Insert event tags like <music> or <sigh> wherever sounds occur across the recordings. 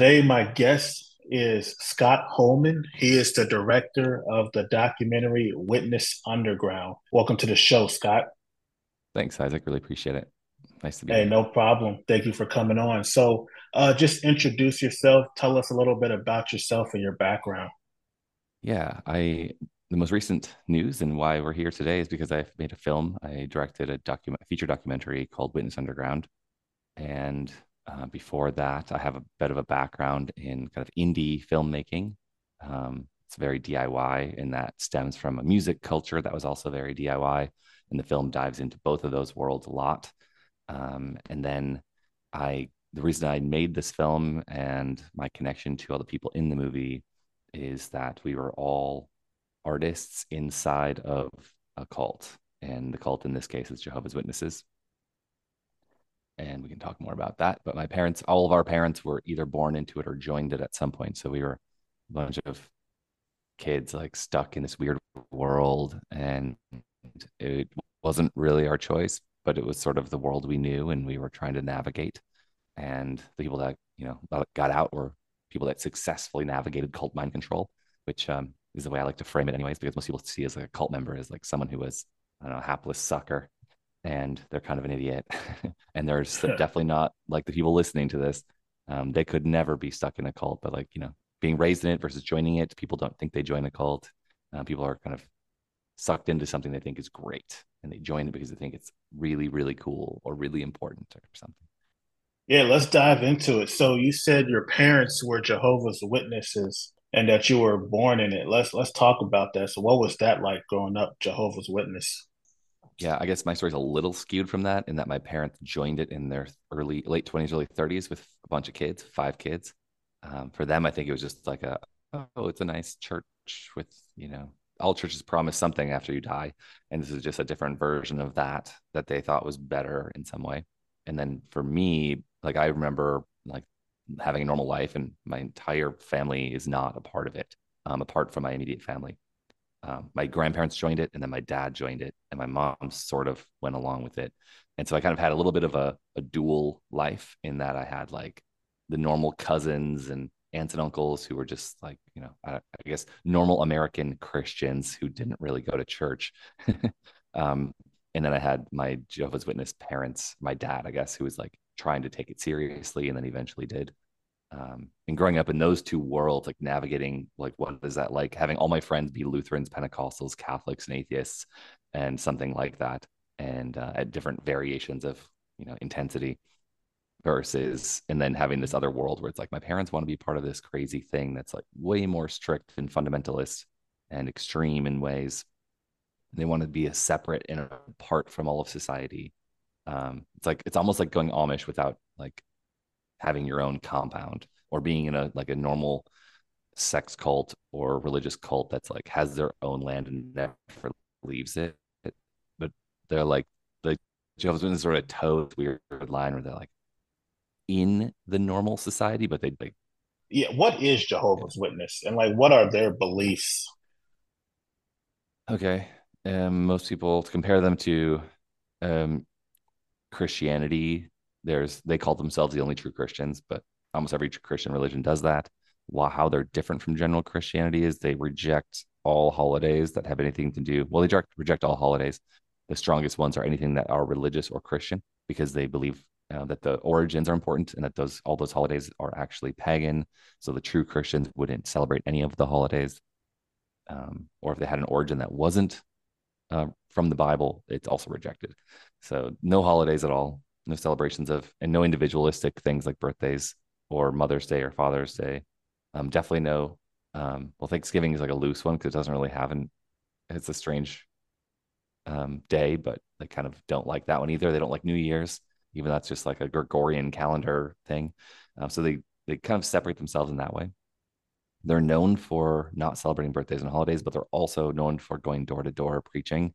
Today, my guest is Scott Holman. He is the director of the documentary Witness Underground. Welcome to the show, Scott. Thanks, Isaac. Really appreciate it. Nice to be Hey, here. no problem. Thank you for coming on. So, uh, just introduce yourself. Tell us a little bit about yourself and your background. Yeah, I the most recent news and why we're here today is because I've made a film. I directed a document feature documentary called Witness Underground, and uh, before that, I have a bit of a background in kind of indie filmmaking. Um, it's very DIY, and that stems from a music culture that was also very DIY. And the film dives into both of those worlds a lot. Um, and then I, the reason I made this film and my connection to all the people in the movie is that we were all artists inside of a cult. And the cult in this case is Jehovah's Witnesses and we can talk more about that. But my parents, all of our parents were either born into it or joined it at some point. So we were a bunch of kids like stuck in this weird world, and it wasn't really our choice, but it was sort of the world we knew, and we were trying to navigate. And the people that you know got out were people that successfully navigated cult mind control, which um, is the way I like to frame it, anyways, because most people see as a cult member as like someone who was I don't know, a hapless sucker and they're kind of an idiot. <laughs> and there's <laughs> definitely not like the people listening to this. Um, they could never be stuck in a cult, but like, you know, being raised in it versus joining it, people don't think they join a cult. Uh, people are kind of sucked into something they think is great and they join it because they think it's really, really cool or really important or something. Yeah, let's dive into it. So you said your parents were Jehovah's Witnesses and that you were born in it. Let's let's talk about that. So what was that like growing up Jehovah's Witness? Yeah, I guess my story's a little skewed from that in that my parents joined it in their early, late 20s, early 30s with a bunch of kids, five kids. Um, for them, I think it was just like a, oh, it's a nice church with, you know, all churches promise something after you die. And this is just a different version of that that they thought was better in some way. And then for me, like I remember like having a normal life and my entire family is not a part of it, um, apart from my immediate family um, my grandparents joined it and then my dad joined it and my mom sort of went along with it. And so i kind of had a little bit of a, a dual life in that i had like the normal cousins and aunts and uncles who were just like you know i, I guess normal american christians who didn't really go to church. <laughs> Um, and then i had my jehovah's witness parents my dad i guess who was like trying to take it seriously and then eventually did um, and growing up in those two worlds, like navigating, like what is that like? Having all my friends be Lutherans, Pentecostals, Catholics, and atheists, and something like that, and uh, at different variations of you know intensity, versus and then having this other world where it's like my parents want to be part of this crazy thing that's like way more strict and fundamentalist and extreme in ways. They want to be a separate and apart from all of society. Um, it's like it's almost like going Amish without like having your own compound or being in a like a normal sex cult or religious cult that's like has their own land and never leaves it. But they're like the Jehovah's Witnesses sort of toe weird line where they're like in the normal society, but they like yeah, what is Jehovah's yeah. Witness and like what are their beliefs? Okay. Um, most people compare them to um, Christianity there's they call themselves the only true Christians, but almost every Christian religion does that. While how they're different from general Christianity is they reject all holidays that have anything to do. Well, they reject, all holidays. The strongest ones are anything that are religious or Christian because they believe uh, that the origins are important and that those all those holidays are actually pagan. So the true Christians wouldn't celebrate any of the holidays, um, or if they had an origin that wasn't uh, from the Bible, it's also rejected. So no holidays at all no celebrations of and no individualistic things like birthdays or Mother's Day or Father's Day. Um, definitely no. Um, well, Thanksgiving is like a loose one because it doesn't really have an. It's a strange um, day, but they kind of don't like that one either. They don't like New Year's, even though that's just like a Gregorian calendar thing. Uh, so they they kind of separate themselves in that way. They're known for not celebrating birthdays and holidays, but they're also known for going door to door preaching,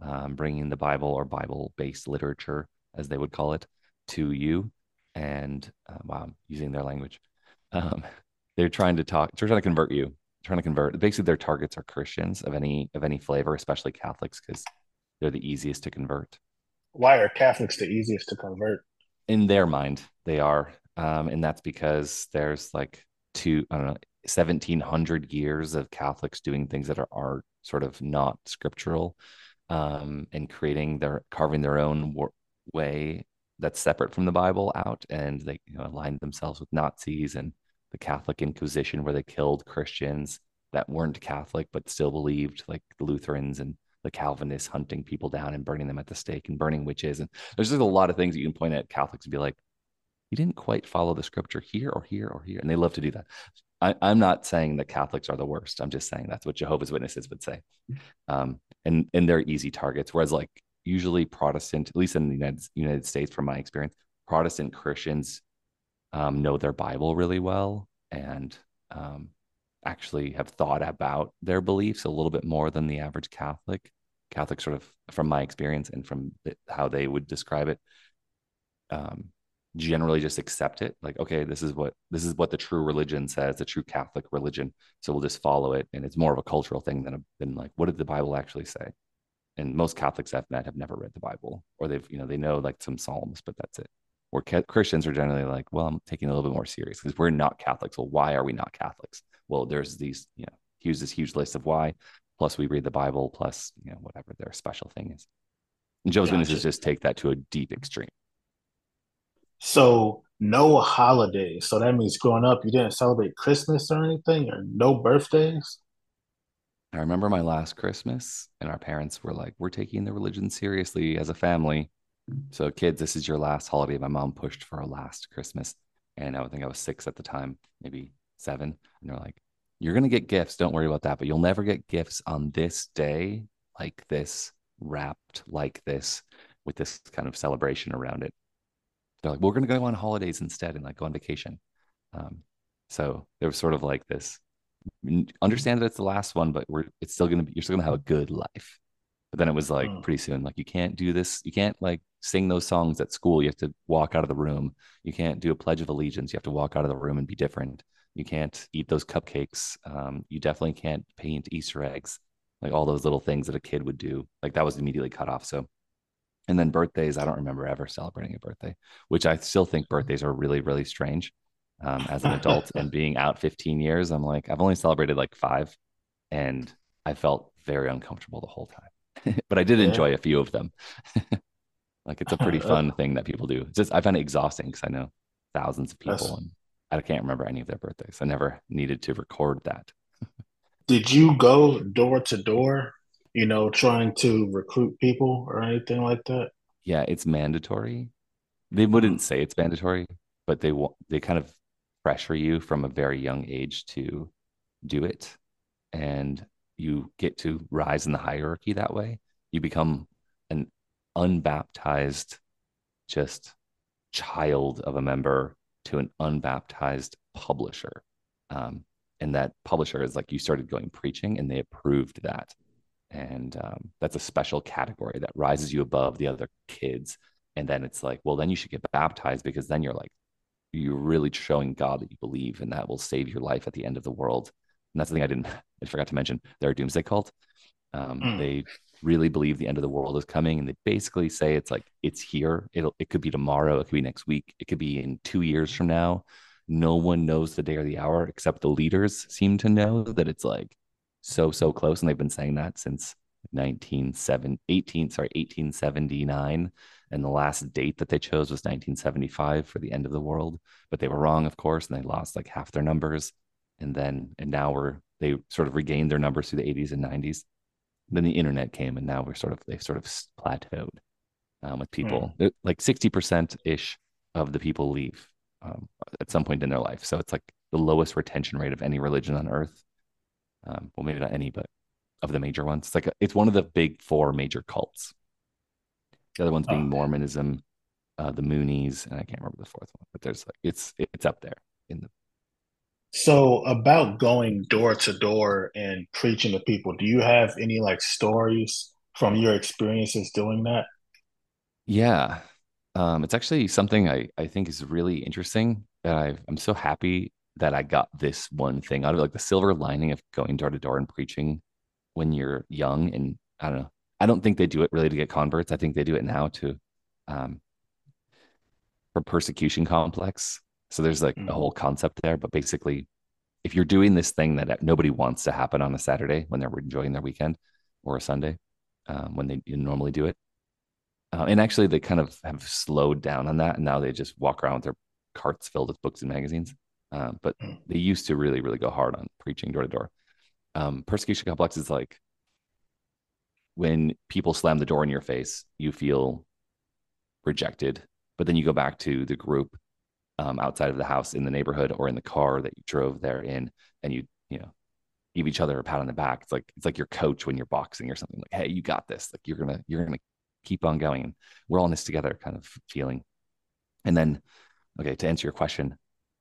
um, bringing the Bible or Bible based literature as they would call it, to you, and uh, wow, using their language. Um, <laughs> they're trying to talk. They're trying to convert you. Trying to convert. Basically, their targets are Christians of any of any flavor, especially Catholics, because they're the easiest to convert. Why are Catholics the easiest to convert? In their mind, they are. um, and that's because there's like two I don't know 1700 years of Catholics doing things that are, are sort of not scriptural um, and creating their carving their own way that's separate from the Bible out, and they you know, aligned themselves with Nazis and the Catholic Inquisition, where they killed Christians that weren't Catholic but still believed, like the Lutherans and the Calvinists, hunting people down and burning them at the stake and burning witches. And there's just a lot of things that you can point at Catholics and be like, you didn't quite follow the scripture here or here or here. And they love to do that. I, am not saying that Catholics are the worst. I'm just saying that's what Jehovah's Witnesses would say. Um, and, and they're easy targets. Whereas, like, usually Protestant, at least in the United, United States, from my experience, Protestant Christians um, know their Bible really well and um, actually have thought about their beliefs a little bit more than the average Catholic. Catholic, sort of, from my experience and from how they would describe it, um, generally just accept it. Like okay this is what this is what the true religion says the true catholic religion. So we'll just follow it. And it's more of a cultural thing than, a, than like what did the bible actually say and most catholics i've met have never read the bible or they've you know they know like some psalms but that's it where ca- christians are generally like well i'm taking a little bit more serious because we're not catholics well why are we not catholics well there's these you know here's this huge list of why plus we read the bible plus you know whatever their special thing is and Jehovah's. Witnesses just take that to a deep extreme. So no holidays. So that means growing up, you didn't celebrate Christmas or anything, or no birthdays. I remember my last Christmas, and our parents were like, "We're taking the religion seriously as a family." So, kids, this is your last holiday. My mom pushed for a last Christmas, and I would think I was six at the time, maybe seven. And they're like, "You're gonna get gifts. Don't worry about that, but you'll never get gifts on this day like this, wrapped like this, with this kind of celebration around it." they're like, we're going to go on holidays instead and like go on vacation. Um, so there was sort of like this understand that it's the last one, but we're it's still gonna be you're still gonna have a good life. But then it was like mm. pretty soon, like you can't do this, you can't like sing those songs at school. You have to walk out of the room. You can't do a pledge of allegiance. You have to walk out of the room and be different. You can't eat those cupcakes. Um, you definitely can't paint Easter eggs, like all those little things that a kid would do. Like that was immediately cut off. So and then birthdays, I don't remember ever celebrating a birthday, which I still think birthdays are really, really strange. Um, as an <laughs> adult and being out 15 years, I'm like, I've only celebrated like five, and I felt very uncomfortable the whole time. <laughs> but I did yeah. enjoy a few of them. <laughs> like it's a pretty fun thing that people do. It's just I find it exhausting because I know thousands of people That's... and I can't remember any of their birthdays. I never needed to record that. did you go door to door you know, trying to recruit people or anything like that? Yeah, it's mandatory. They wouldn't say it's mandatory, but they they kind of pressure you from a very young age to do it, and you get to rise in the hierarchy that way. You become an unbaptized, just child of a member to an unbaptized publisher. Um, and that publisher is like you started going preaching and they approved that and um, that's a special category that rises you above the other kids and then it's like well then you should get baptized because then you're like you're really showing god that you believe and that will save your life at the end of the world. And that's the thing i didn't <laughs> i forgot to mention they're a doomsday cult. Um, mm. they really believe the end of the world is coming and they basically say it's like it's here. It'll it could be tomorrow. It could be next week. It could be in two years from now. No one knows the day or the hour except the leaders seem to know that it's like so so close and they've been saying that since 1970 18 sorry 1879 and the last date that they chose was 1975 for the end of the world but they were wrong of course and they lost like half their numbers and then and now we're they sort of regained their numbers through the 80s and 90s then the internet came and now we're sort of they've sort of plateaued um, with people mm. like 60% ish of the people leave um, at some point in their life so it's like the lowest retention rate of any religion on earth um, well, maybe not any, but of the major ones. It's like a, it's one of the big four major cults. The other ones being oh, Mormonism, uh, the Moonies, and I can't remember the fourth one, but there's like it's it's up there in the. So about going door to door and preaching to people, do you have any like stories from your experiences doing that? Yeah, um, it's actually something I I think is really interesting. That I I'm so happy that I got this one thing out of like the silver lining of going door to door and preaching when you're young. And I don't know, I don't think they do it really to get converts. I think they do it now to, um, for persecution complex. So there's like mm-hmm. a whole concept there. But basically, if you're doing this thing that nobody wants to happen on a Saturday when they're enjoying their weekend or a Sunday um, when they normally do it, uh, and actually they kind of have slowed down on that, and now they just walk around with their carts filled with books and magazines. Uh, but mm. they used to really, really go hard on preaching door to door. Um, persecution complex is like when people slam the door in your face, you feel rejected, but then you go back to the group um, outside of the house in the neighborhood or in the car that you drove there in, and you you know give each other a pat on the back. It's like it's like your coach when you're boxing or something. Like, hey, you got this. Like you're gonna you're gonna keep on going. We're all in this together, kind of feeling. And then, okay, to answer your question,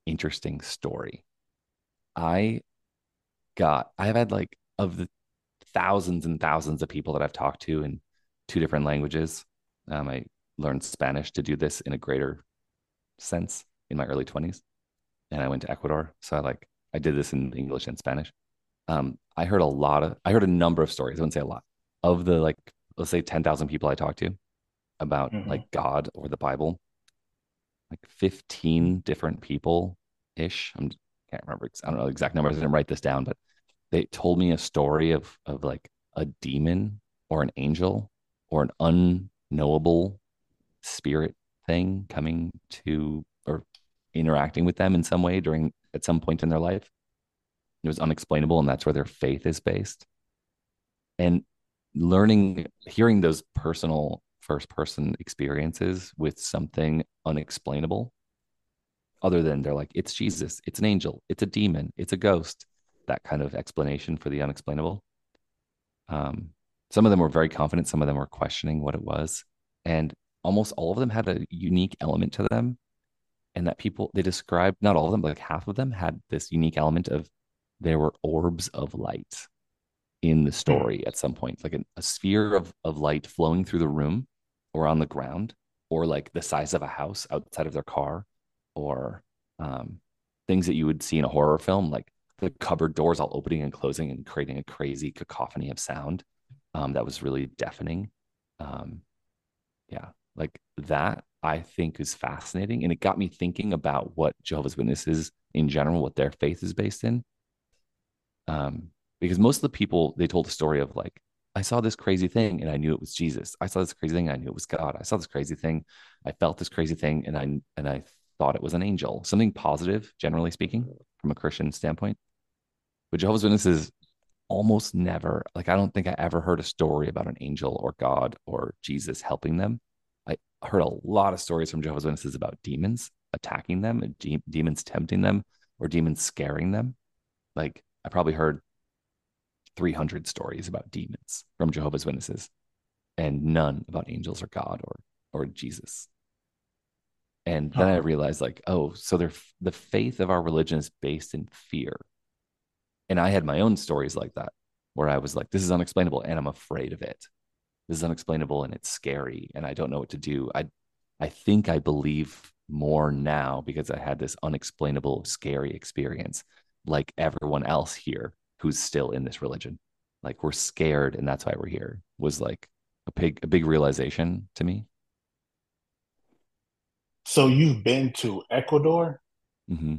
interesting story. I got I've had like of the thousands and thousands of people that I've talked to in two different languages. Um, I learned Spanish to do this in a greater sense in my early 20s. And I went to Ecuador. So I like, I did this in English and Spanish. Um, I heard a lot of, I heard a number of stories. I wouldn't say a lot of the like, let's say 10,000 people I talked to about mm-hmm. like God or the Bible, like 15 different people ish. I'm, can't remember. I don't know the exact numbers. I didn't write this down, but they told me a story of, of like a demon or an angel or an unknowable spirit thing coming to or interacting with them in some way during at some point in their life. It was unexplainable, and that's where their faith is based. And learning, hearing those personal first person experiences with something unexplainable, other than they're like, it's Jesus, it's an angel, it's a demon, it's a ghost, that kind of explanation for the unexplainable. Um, some of them were very confident, some of them were questioning what it was. And almost all of them had a unique element to them and that people they described not all of them but like half of them had this unique element of there were orbs of light in the hmm. story at some point like a, a sphere of, of light flowing through the room or on the ground or like the size of a house outside of their car or um, things that you would see in a horror film like the cupboard doors all opening and closing and creating a crazy cacophony of sound um, that was really deafening um, yeah like that I think is fascinating. And it got me thinking about what Jehovah's Witnesses in general, what their faith is based in. Um, because most of the people they told a story of like, I saw this crazy thing and I knew it was Jesus. I saw this crazy thing, I knew it was God. I saw this crazy thing, I felt this crazy thing, and I and I thought it was an angel. Something positive, generally speaking, from a Christian standpoint. But Jehovah's Witnesses almost never, like I don't think I ever heard a story about an angel or God or Jesus helping them I heard a lot of stories from Jehovah's Witnesses about demons attacking them, de- demons tempting them, or demons scaring them. Like I probably heard 300 stories about demons from Jehovah's Witnesses, and none about angels or God or or Jesus. And then I realized, like, oh, so they're the faith of our religion is based in fear. And I had my own stories like that, where I was like, this is unexplainable, and I'm afraid of it this is unexplainable and it's scary and I don't know what to do. I I think I believe more now because I had this unexplainable, scary experience, like everyone else here who's still in this religion. Like we're scared and that's why we're here was like a big a big realization to me. So you've been to Ecuador? Mm-hmm.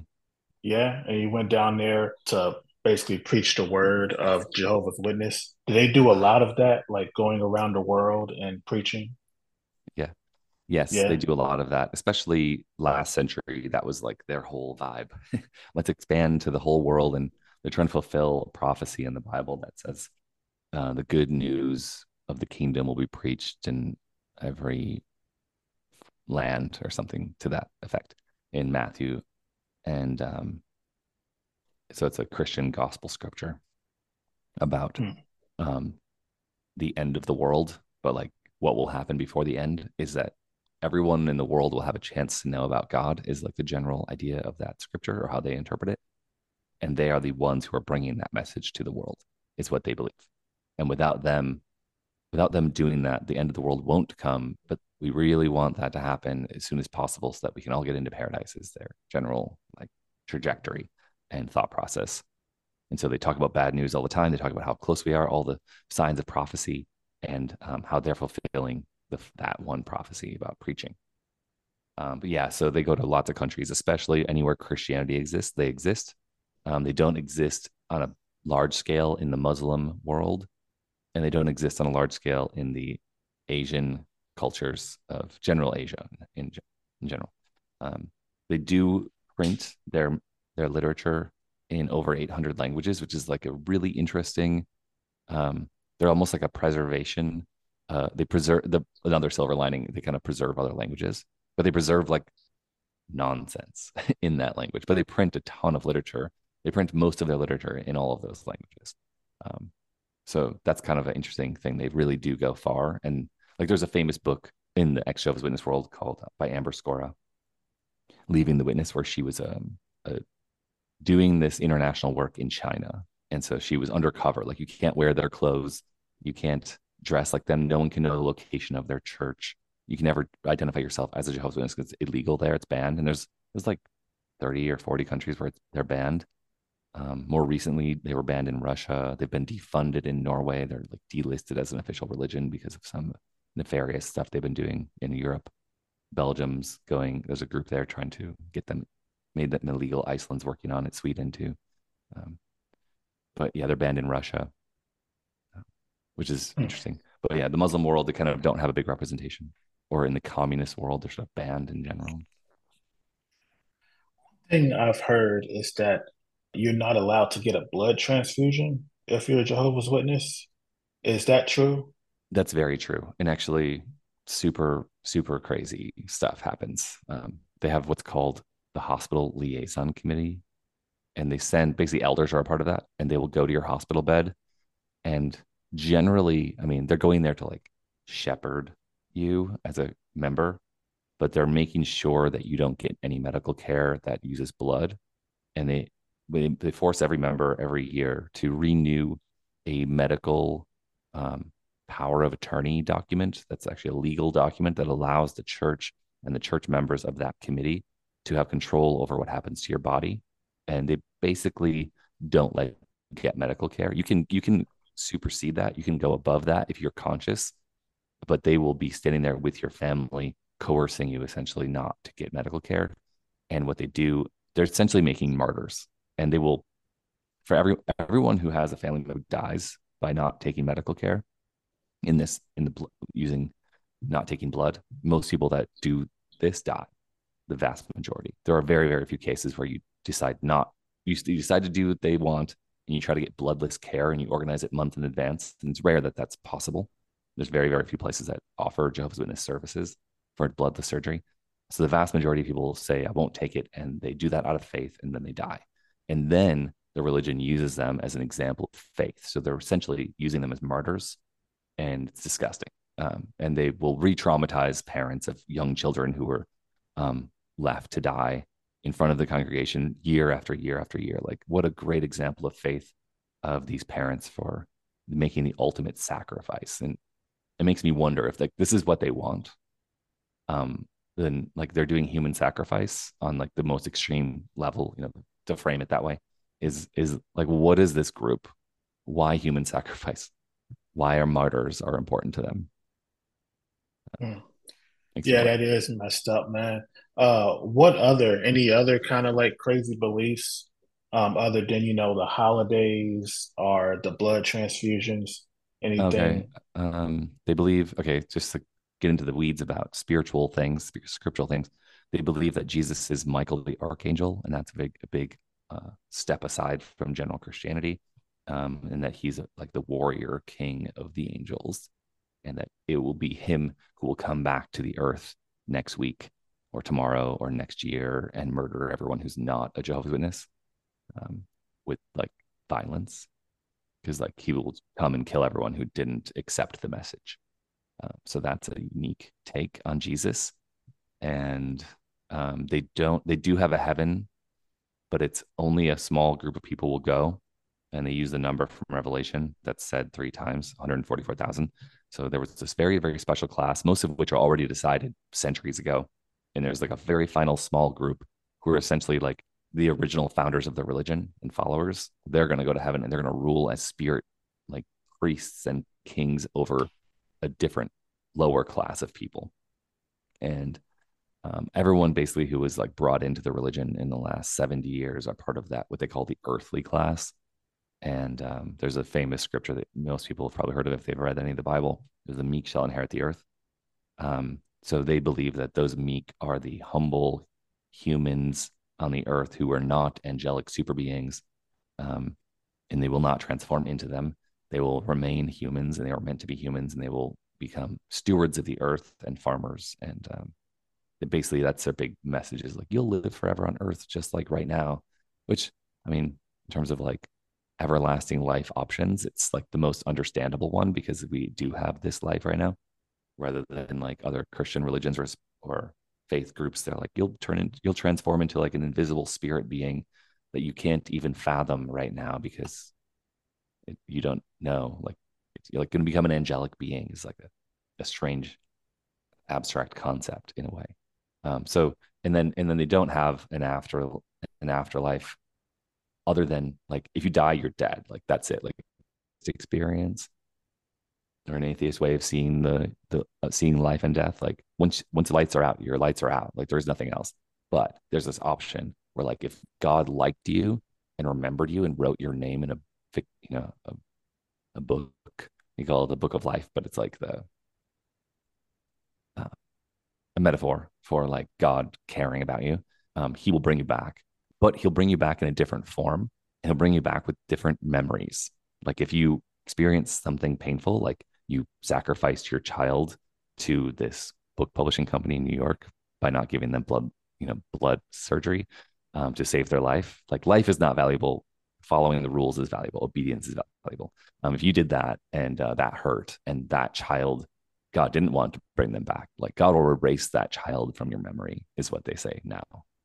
Yeah, and you went down there to basically preach the word of Jehovah's Witness. Do they do a lot of that, like going around the world and preaching? Yeah. Yes, yeah. they do a lot of that, especially last century. That was like their whole vibe. <laughs> Let's expand to the whole world. And they're trying to fulfill a prophecy in the Bible that says uh, the good news of the kingdom will be preached in every land or something to that effect in Matthew. And um, so it's a Christian gospel scripture about mm. um, the end of the world, but like what will happen before the end is that everyone in the world will have a chance to know about God, is like the general idea of that scripture or how they interpret it. And they are the ones who are bringing that message to the world, is what they believe. And without them, without them doing that, the end of the world won't come. But we really want that to happen as soon as possible so that we can all get into paradise, is their general like trajectory and thought process. And so they talk about bad news all the time. They talk about how close we are, all the signs of prophecy, and um, how they're fulfilling the, that one prophecy about preaching. Um, but yeah, so they go to lots of countries, especially anywhere Christianity exists. They exist. Um, they don't exist on a large scale in the Muslim world, and they don't exist on a large scale in the Asian cultures of general Asia in, in general. Um, they do print their their literature in over 800 languages, which is like a really interesting. Um, they're almost like a preservation. Uh, they preserve the another silver lining. They kind of preserve other languages, but they preserve like nonsense <laughs> in that language. But they print a ton of literature. They print most of their literature in all of those languages. Um, so that's kind of an interesting thing. They really do go far. And like there's a famous book in the ex Jehovah's Witness world called uh, by Amber Scorah, Leaving the Witness, where she was um, a, doing this international work in China. And so she was undercover. Like you can't wear their clothes. You can't dress like them. No one can know the location of their church. You can never identify yourself as a Jehovah's Witness because it's illegal there. It's banned. And there's there's like 30 or 40 countries where they're banned. Um, more recently, they were banned in Russia. They've been defunded in Norway. They're like delisted as an official religion because of some nefarious stuff they've been doing in Europe. Belgium's going. There's a group there trying to get them made them illegal. Iceland's working on it. Sweden too. Um, but yeah, they're banned in Russia, uh, which is hmm. interesting. But yeah, the Muslim world they kind of don't have a big representation, or in the communist world they're sort of banned in general. One thing I've heard is that you're not allowed to get a blood transfusion if you're a Jehovah's Witness. Is that true? That's very true. And actually, super, super crazy stuff happens. Um, they have what's called the hospital liaison committee, and they send basically elders are a part of that, and they will go to your hospital bed. And generally, I mean, they're going there to like shepherd you as a member, but they're making sure that you don't get any medical care that uses blood. And they they, force every member every year to renew a medical um, power of attorney document. That's actually a legal document that allows the church and the church members of that committee to have control over what happens to your body. And they basically don't let get medical care. You can you can supersede that. You can go above that if you're conscious, but they will be standing there with your family, coercing you essentially not to get medical care. And what they do, they're essentially making martyrs and they will for every everyone who has a family member dies by not taking medical care in this in the using not taking blood most people that do this die the vast majority. There are very very few cases where you decide not you, you decide to do what they want and you try to get bloodless care and you organize it months in advance. And it's rare that that's possible. There's very very few places that offer jehovah's witness services for bloodless surgery. So the vast majority of people say i won't take it. And they do that out of faith and then they die. And then the religion uses them as an example of faith. So they're essentially using them as martyrs, and it's disgusting. Um, and they will re-traumatize parents of young children who were um, left to die in front of the congregation year after year after year. Like, what a great example of faith of these parents for making the ultimate sacrifice. And it makes me wonder if like this is what they want. Um, then like they're doing human sacrifice on like the most extreme level, you know, to frame it that way is is like what is this group why human sacrifice why are martyrs are important to them mm. Yeah that is messed up man. Uh what other any other kind of like crazy beliefs um other than you know the holidays or the blood transfusions? Anything? Okay um they believe okay just to get into the weeds about spiritual things scriptural things they believe that Jesus is Michael the archangel, and that's a big, a big uh, step aside from general Christianity, um, and that he's a, like the warrior king of the angels, and that it will be him who will come back to the earth next week or tomorrow or next year and murder everyone who's not a Jehovah's Witness um, with like violence, because like he will come and kill everyone who didn't accept the message. Uh, so that's a unique take on Jesus, and um, they don't. They do have a heaven, but it's only a small group of people will go, and they use the number from Revelation that's said three times, 144,000. So there was this very very special class, most of which are already decided centuries ago, and there's like a very final small group who are essentially like the original founders of the religion and followers. They're going to go to heaven and they're going to rule as spirit, like priests and kings over a different lower class of people. And um, everyone basically who was like brought into the religion in the last 70 years are part of that what they call the earthly class and um, there's a famous scripture that most people have probably heard of if they've read any of the bible. The meek shall inherit the earth. Um, so they believe that those meek are the humble humans on the earth who are not angelic super beings um, and they will not transform into them. They will remain humans and they are meant to be humans and they will become stewards of the earth and farmers. And um, basically that's their big message is like you'll live forever on earth just like right now which i mean in terms of like everlasting life options it's like the most understandable one because we do have this life right now. Rather than like other christian religions or or faith groups they're like you'll turn in you'll transform into like an invisible spirit being that you can't even fathom right now because it, you don't know like you're like going to become an angelic being is like a, a strange abstract concept in a way. Um, so and then and then they don't have an after an afterlife other than like if you die, you're dead. Like that's it. Like it's experience or an atheist way of seeing the the uh, seeing life and death. Like once once the lights are out, your lights are out. Like there's nothing else. But there's this option where like if God liked you and remembered you and wrote your name in a you know a, a book, you call it the book of life, but it's like the uh, a metaphor for like God caring about you. Um, he will bring you back, but he'll bring you back in a different form. He'll bring you back with different memories. Like if you experience something painful, like you sacrificed your child to this book publishing company in New York by not giving them blood, you know, blood surgery um, to save their life. Like life is not valuable. Following the rules is valuable. Obedience is valuable. Um, if you did that and uh, that hurt, and that child God didn't want to bring them back. Like God will erase that child from your memory, is what they say now.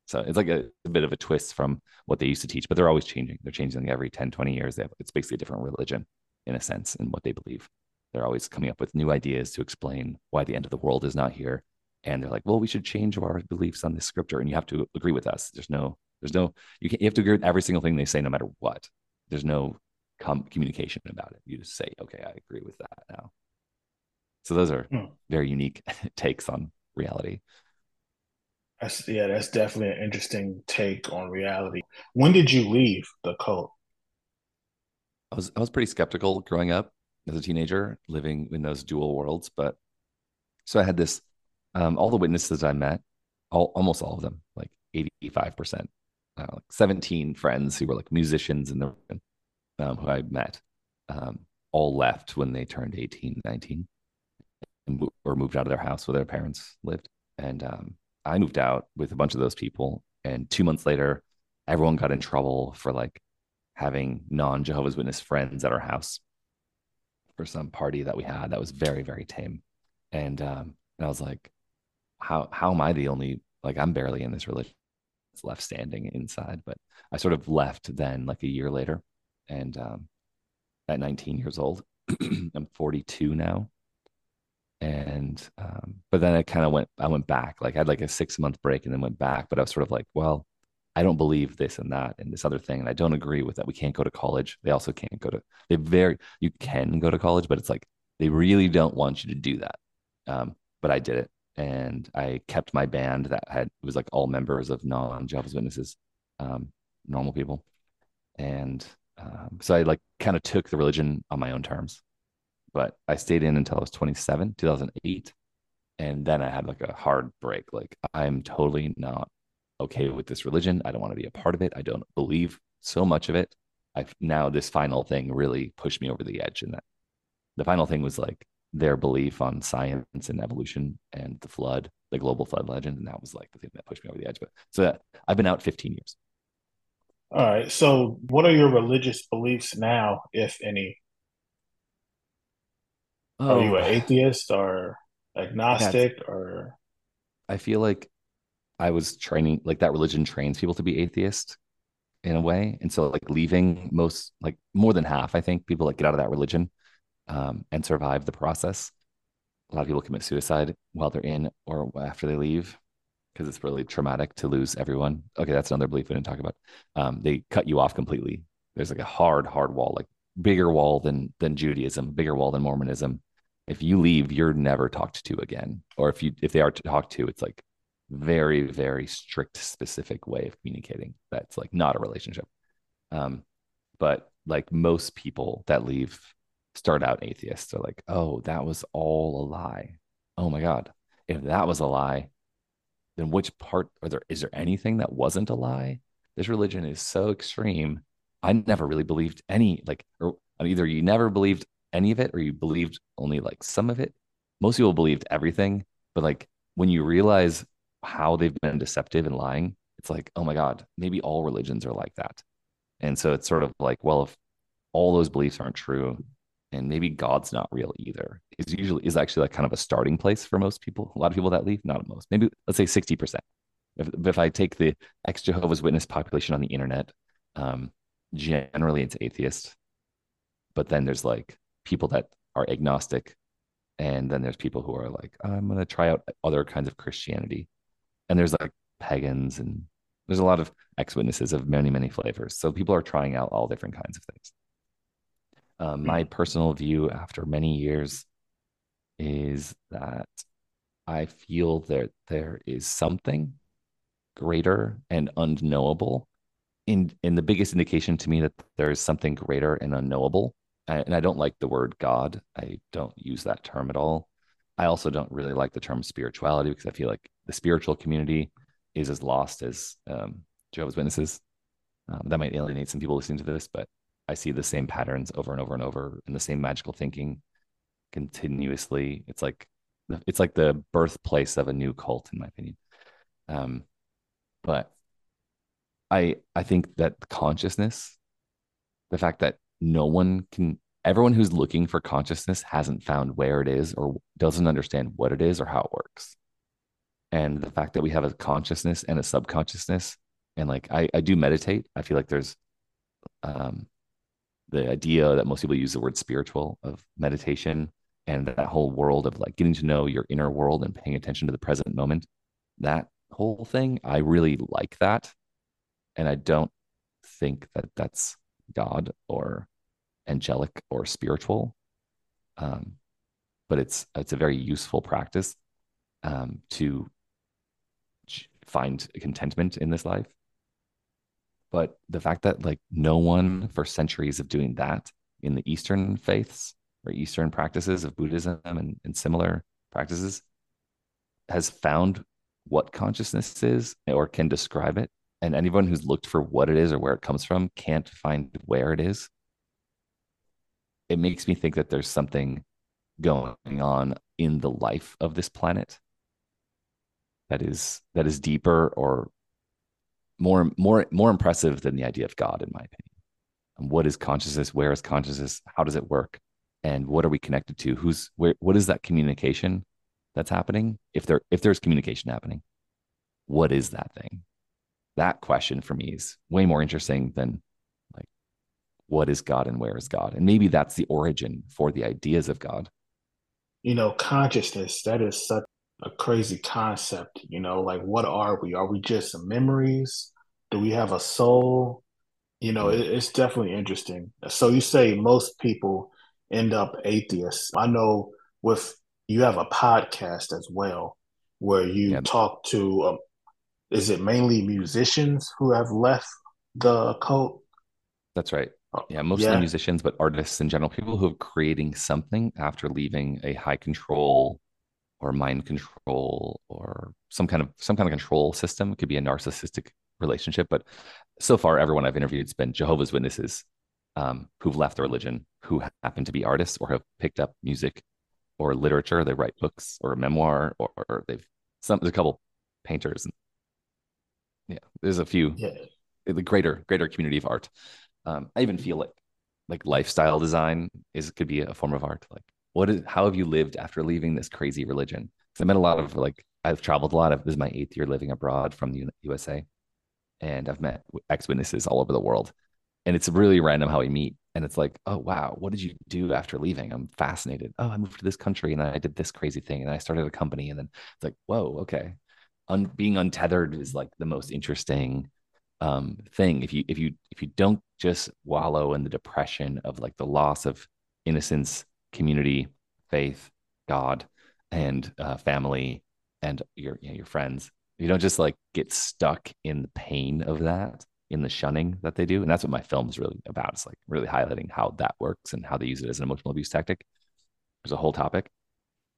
So it's like a, a, bit of a twist from what they used to teach, but they're always changing. They're changing every 10, 20 years. They have, it's basically a different religion in a sense in what they believe. They're always coming up with new ideas to explain why the end of the world is not here. And they're like, well, we should change our beliefs on this scripture. And you have to agree with us. There's no, there's no, you, can, you have to agree with every single thing they say, no matter what. There's no com- communication about it. You just say, okay, I agree with that now. So those are hmm. very unique <laughs> takes on reality. That's yeah, that's definitely an interesting take on reality. When did you leave the cult? I was I was pretty skeptical growing up as a teenager, living in those dual worlds. But so I had this, um, all the witnesses I met, all almost all of them, like eighty five percent, uh, like seventeen friends who were like musicians in the um, who I met, um, all left when they turned 18, 19 or moved out of their house where their parents lived. And um, I moved out with a bunch of those people. And two months later, everyone got in trouble for like having non Jehovah's Witness friends at our house for some party that we had that was very, very tame. And, um, and I was like, how, how am I the only, like, I'm barely in this religion left standing inside. But I sort of left then, like a year later. And um, at 19 years old, <clears throat> I'm 42 now and um, but then I kind of went I went back like I had like a six month break and then went back but I was sort of like well I don't believe this and that and this other thing and I don't agree with that we can't go to college. They also can't go to they very you can go to college but it's like they really don't want you to do that. Um, but I did it and I kept my band that had it was like all members of non Jehovah's Witnesses um, normal people. And um, so I like kind of took the religion on my own terms but I stayed in until I was 27, 2008. And then I had like a hard break. Like, I'm totally not okay with this religion. I don't want to be a part of it. I don't believe so much of it. I've now this final thing really pushed me over the edge. And that the final thing was like their belief on science and evolution and the flood, the global flood legend. And that was like the thing that pushed me over the edge. But so that, I've been out 15 years. All right. So, what are your religious beliefs now, if any? Oh. Are you an atheist or agnostic That's, or? I feel like I was training, like that religion trains people to be atheist in a way. And so, like, leaving most, like, more than half, I think people like get out of that religion um, and survive the process. A lot of people commit suicide while they're in or after they leave because it's really traumatic to lose everyone. Okay, that's another belief we didn't talk about. Um, they cut you off completely. There's like a hard, hard wall, like bigger wall than than Judaism, bigger wall than Mormonism, if you leave, you're never talked to again. Or if you if they are talked to, it's like very very strict specific way of communicating that's like not a relationship. Um but like most people that leave start out atheists. Are like oh that was all a lie. Oh my god. If that was a lie then which part are there is there anything that wasn't a lie? This religion is so extreme. I never really believed any like or either you never believed any of it or you believed only like some of it. Most people believed everything but like when you realize how they've been deceptive and lying it's like oh my god maybe all religions are like that. And so it's sort of like well if all those beliefs aren't true and maybe god's not real either is usually is actually like kind of a starting place for most people a lot of people that leave not most maybe let's say 60% if, if i take the ex jehovah's witness population on the internet um, generally it's atheist but then there's like people that are agnostic and then there's people who are like i'm going to try out other kinds of christianity. And there's like pagans and there's a lot of ex-witnesses of many many flavors. So people are trying out all different kinds of things. Um, my hmm. personal view after many years is that i feel that there is something greater and unknowable. In in the biggest indication to me that there is something greater and unknowable and i don't like the word god i don't use that term at all i also don't really like the term spirituality because i feel like the spiritual community is as lost as um, Jehovah's Witnesses. Um, that might alienate some people listening to this, but I see the same patterns over and over and over, and the same magical thinking continuously. It's like it's like the birthplace of a new cult, in my opinion. Um, but I I think that consciousness, the fact that no one can, everyone who's looking for consciousness hasn't found where it is or doesn't understand what it is or how it works. And the fact that we have a consciousness and a subconsciousness and like i, I do meditate. I feel like there's um the idea that most people use the word spiritual of meditation and that whole world of like getting to know your inner world and paying attention to the present moment. That whole thing i really like that. And i don't think that that's god or angelic or spiritual um, but it's it's a very useful practice um, to find contentment in this life. But the fact that like no one for centuries of doing that in the Eastern faiths or Eastern practices of Buddhism and, and similar practices has found what consciousness is or can describe it. And anyone who's looked for what it is or where it comes from can't find where it is. It makes me think that there's something going on in the life of this planet that is that is deeper or more more more impressive than the idea of God, in my opinion. And what is consciousness? Where is consciousness? How does it work? And what are we connected to? Who's where? What is that communication that's happening? If there if there's communication happening, what is that thing? That question for me is way more interesting than like what is God and where is God? And maybe that's the origin for the ideas of God. You know, consciousness, that is such a crazy concept. You know, like what are we? Are we just memories? Do we have a soul? You know, it, it's definitely interesting. So you say most people end up atheists. I know with you have a podcast as well where you talk to. Is it mainly musicians who have left the cult? That's right. Oh, yeah, mostly yeah. musicians, but artists in general, people who are creating something after leaving a high control or mind control or some kind of some kind of control system. It could be a narcissistic relationship, but so far everyone I've interviewed has been Jehovah's Witnesses um, who've left the religion, who happen to be artists or have picked up music or literature. They write books or a memoir, or, or they've some. There's a couple painters. And, yeah, there's a few. Yeah. The greater greater community of art. Um, I even feel like like lifestyle design is could be a form of art. Like what is how have you lived after leaving this crazy religion? Because I met a lot of like I've traveled a lot. Of, this is my eighth year living abroad from the USA, and I've met ex witnesses all over the world, and it's really random how we meet. And it's like, oh wow, what did you do after leaving? I'm fascinated. Oh, I moved to this country and I did this crazy thing, and I started a company, and then it's like, whoa, okay. Un- being untethered is like the most interesting um, thing. If you if you if you don't just wallow in the depression of like the loss of innocence community, faith, God, and uh, family, and your you know, your friends. You don't just like get stuck in the pain of that, in the shunning that they do. And that's what my film is really about. It's like really highlighting how that works and how they use it as an emotional abuse tactic. There's a whole topic.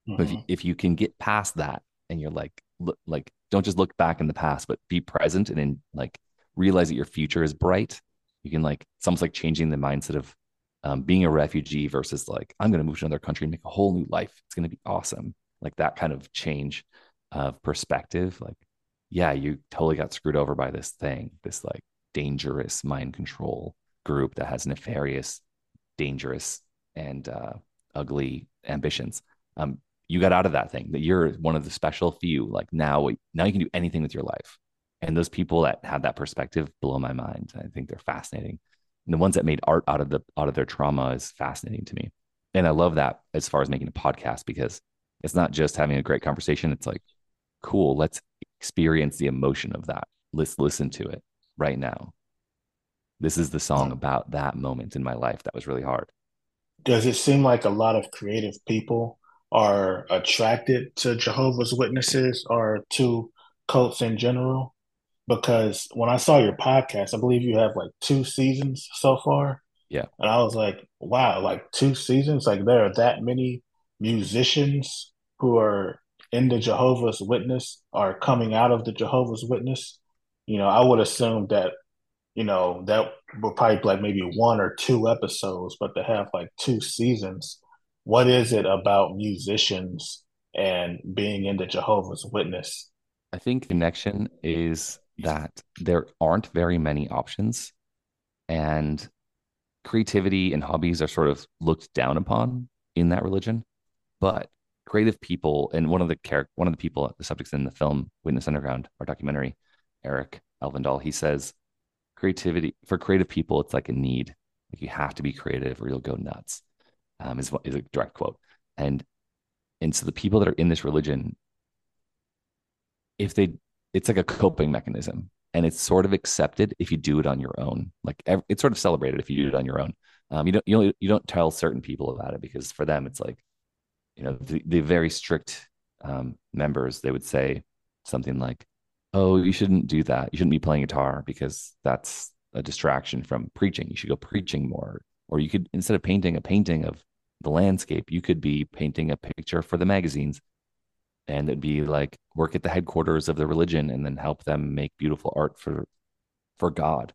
Mm-hmm. But if you, if you can get past that and you're like, look, like, don't just look back in the past, but be present and then like realize that your future is bright. You can like, it's almost like changing the mindset of um, being a refugee versus like, I'm going to move to another country and make a whole new life. It's going to be awesome. Like that kind of change of perspective. Like, yeah, you totally got screwed over by this thing, this like dangerous mind control group that has nefarious, dangerous, and uh, ugly ambitions. Um, you got out of that thing. That you're one of the special few. Like now, now you can do anything with your life. And those people that have that perspective blow my mind. I think they're fascinating. And the ones that made art out of the out of their trauma is fascinating to me. And I love that as far as making a podcast because it's not just having a great conversation. It's like, cool, let's experience the emotion of that. Let's listen to it right now. This is the song about that moment in my life that was really hard. Does it seem like a lot of creative people are attracted to Jehovah's Witnesses or to cults in general? Because when I saw your podcast, I believe you have like two seasons so far. Yeah. And I was like, wow, like two seasons? Like there are that many musicians who are in the Jehovah's Witness are coming out of the Jehovah's Witness, you know, I would assume that, you know, that would probably be like maybe one or two episodes, but to have like two seasons, what is it about musicians and being in the Jehovah's Witness? I think connection is that there aren't very many options and creativity and hobbies are sort of looked down upon in that religion. But creative people, and one of the character, one of the people, the subjects in the film Witness Underground, our documentary, Eric Elvendahl, he says, creativity for creative people, it's like a need. Like you have to be creative or you'll go nuts. Um, is is a direct quote. And and so the people that are in this religion, if they, it's like a coping mechanism, and it's sort of accepted if you do it on your own. Like it's sort of celebrated if you do it on your own. Um, you don't you don't you don't tell certain people about it because for them it's like you know, the, the very strict um, members, they would say something like, "Oh, you shouldn't do that. You shouldn't be playing guitar because that's a distraction from preaching. You should go preaching more." Or you could instead of painting a painting of the landscape, you could be painting a picture for the magazines, and it'd be like work at the headquarters of the religion and then help them make beautiful art for for God.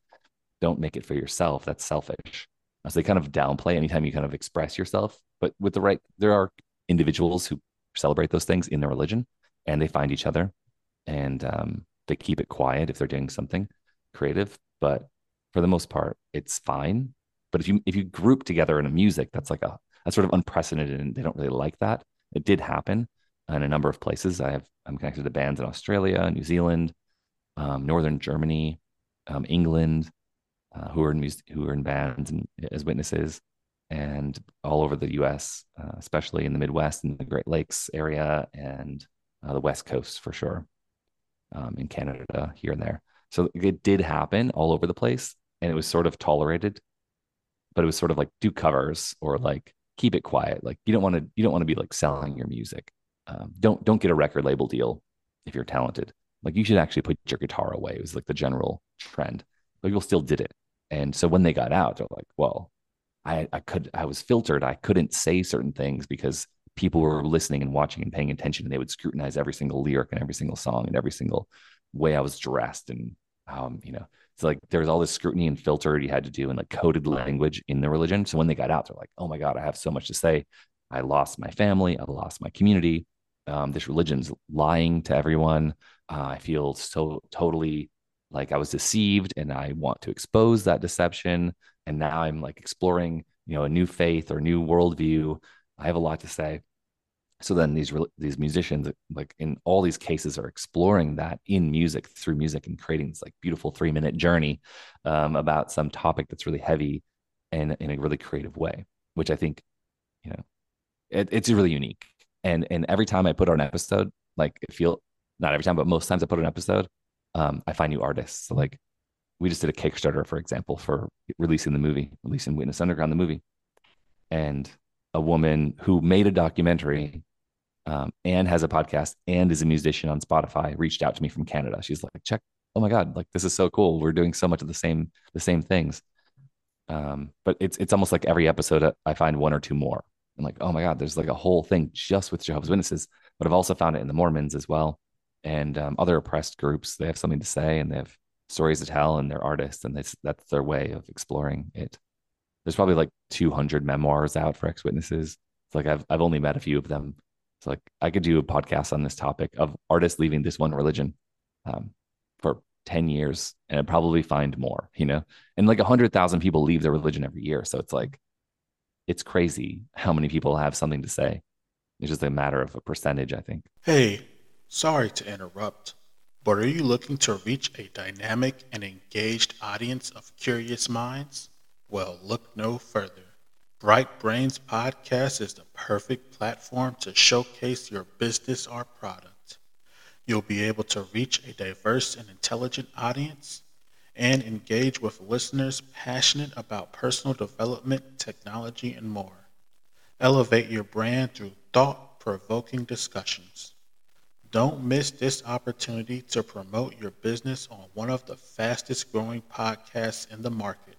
Don't make it for yourself. That's selfish. So they kind of downplay anytime you kind of express yourself, but with the right, there are individuals who celebrate those things in their religion and they find each other and um, they keep it quiet if they're doing something creative but for the most part it's fine but if you if you group together in a music that's like a that's sort of unprecedented and they don't really like that it did happen in a number of places i have i'm connected to bands in australia new zealand um, northern germany um, england uh, who are in who are in bands and as witnesses and all over the US, uh, especially in the Midwest and the Great Lakes area and uh, the West Coast for sure, um, in Canada here and there. So it did happen all over the place and it was sort of tolerated, but it was sort of like do covers or like keep it quiet. Like you don't want to, you don't want to be like selling your music. Um, don't, don't get a record label deal if you're talented. Like you should actually put your guitar away. It was like the general trend, but people still did it. And so when they got out, they're like, well, I, I could I was filtered. I couldn't say certain things because people were listening and watching and paying attention and they would scrutinize every single lyric and every single song and every single way I was dressed and um, you know, it's like there was all this scrutiny and filter you had to do and like coded language in the religion. So when they got out, they're like, oh my God, I have so much to say. I lost my family, I lost my community. Um, this religion's lying to everyone. Uh, I feel so totally like I was deceived and I want to expose that deception and now i'm like exploring you know a new faith or new worldview i have a lot to say so then these these musicians like in all these cases are exploring that in music through music and creating this like beautiful three minute journey um, about some topic that's really heavy and in a really creative way which i think you know it, it's really unique and and every time i put on an episode like it feel not every time but most times i put on an episode um, i find new artists so like we just did a Kickstarter, for example, for releasing the movie, releasing Witness Underground, the movie. And a woman who made a documentary um, and has a podcast and is a musician on Spotify, reached out to me from Canada. She's like, check, oh my God, like this is so cool. We're doing so much of the same, the same things. Um, but it's it's almost like every episode uh, I find one or two more. I'm like, oh my God, there's like a whole thing just with Jehovah's Witnesses. But I've also found it in the Mormons as well. And um, other oppressed groups, they have something to say and they have stories to tell and they're artists and that's that's their way of exploring it. There's probably like 200 memoirs out for ex-witnesses. It's like I've I've only met a few of them it's like I could do a podcast on this topic of artists leaving this one religion um, for 10 years and I'd probably find more, you know, and like a hundred thousand people leave their religion every year. So it's like, it's crazy how many people have something to say. It's just a matter of a percentage, I think. Hey, sorry to interrupt, but are you looking to reach a dynamic and engaged audience of curious minds? Well, look no further. Bright Brainz Podcast is the perfect platform to showcase your business or product. You'll be able to reach a diverse and intelligent audience and engage with listeners passionate about personal development, technology, and more. Elevate your brand through thought provoking discussions. Don't miss this opportunity to promote your business on one of the fastest growing podcasts in the market.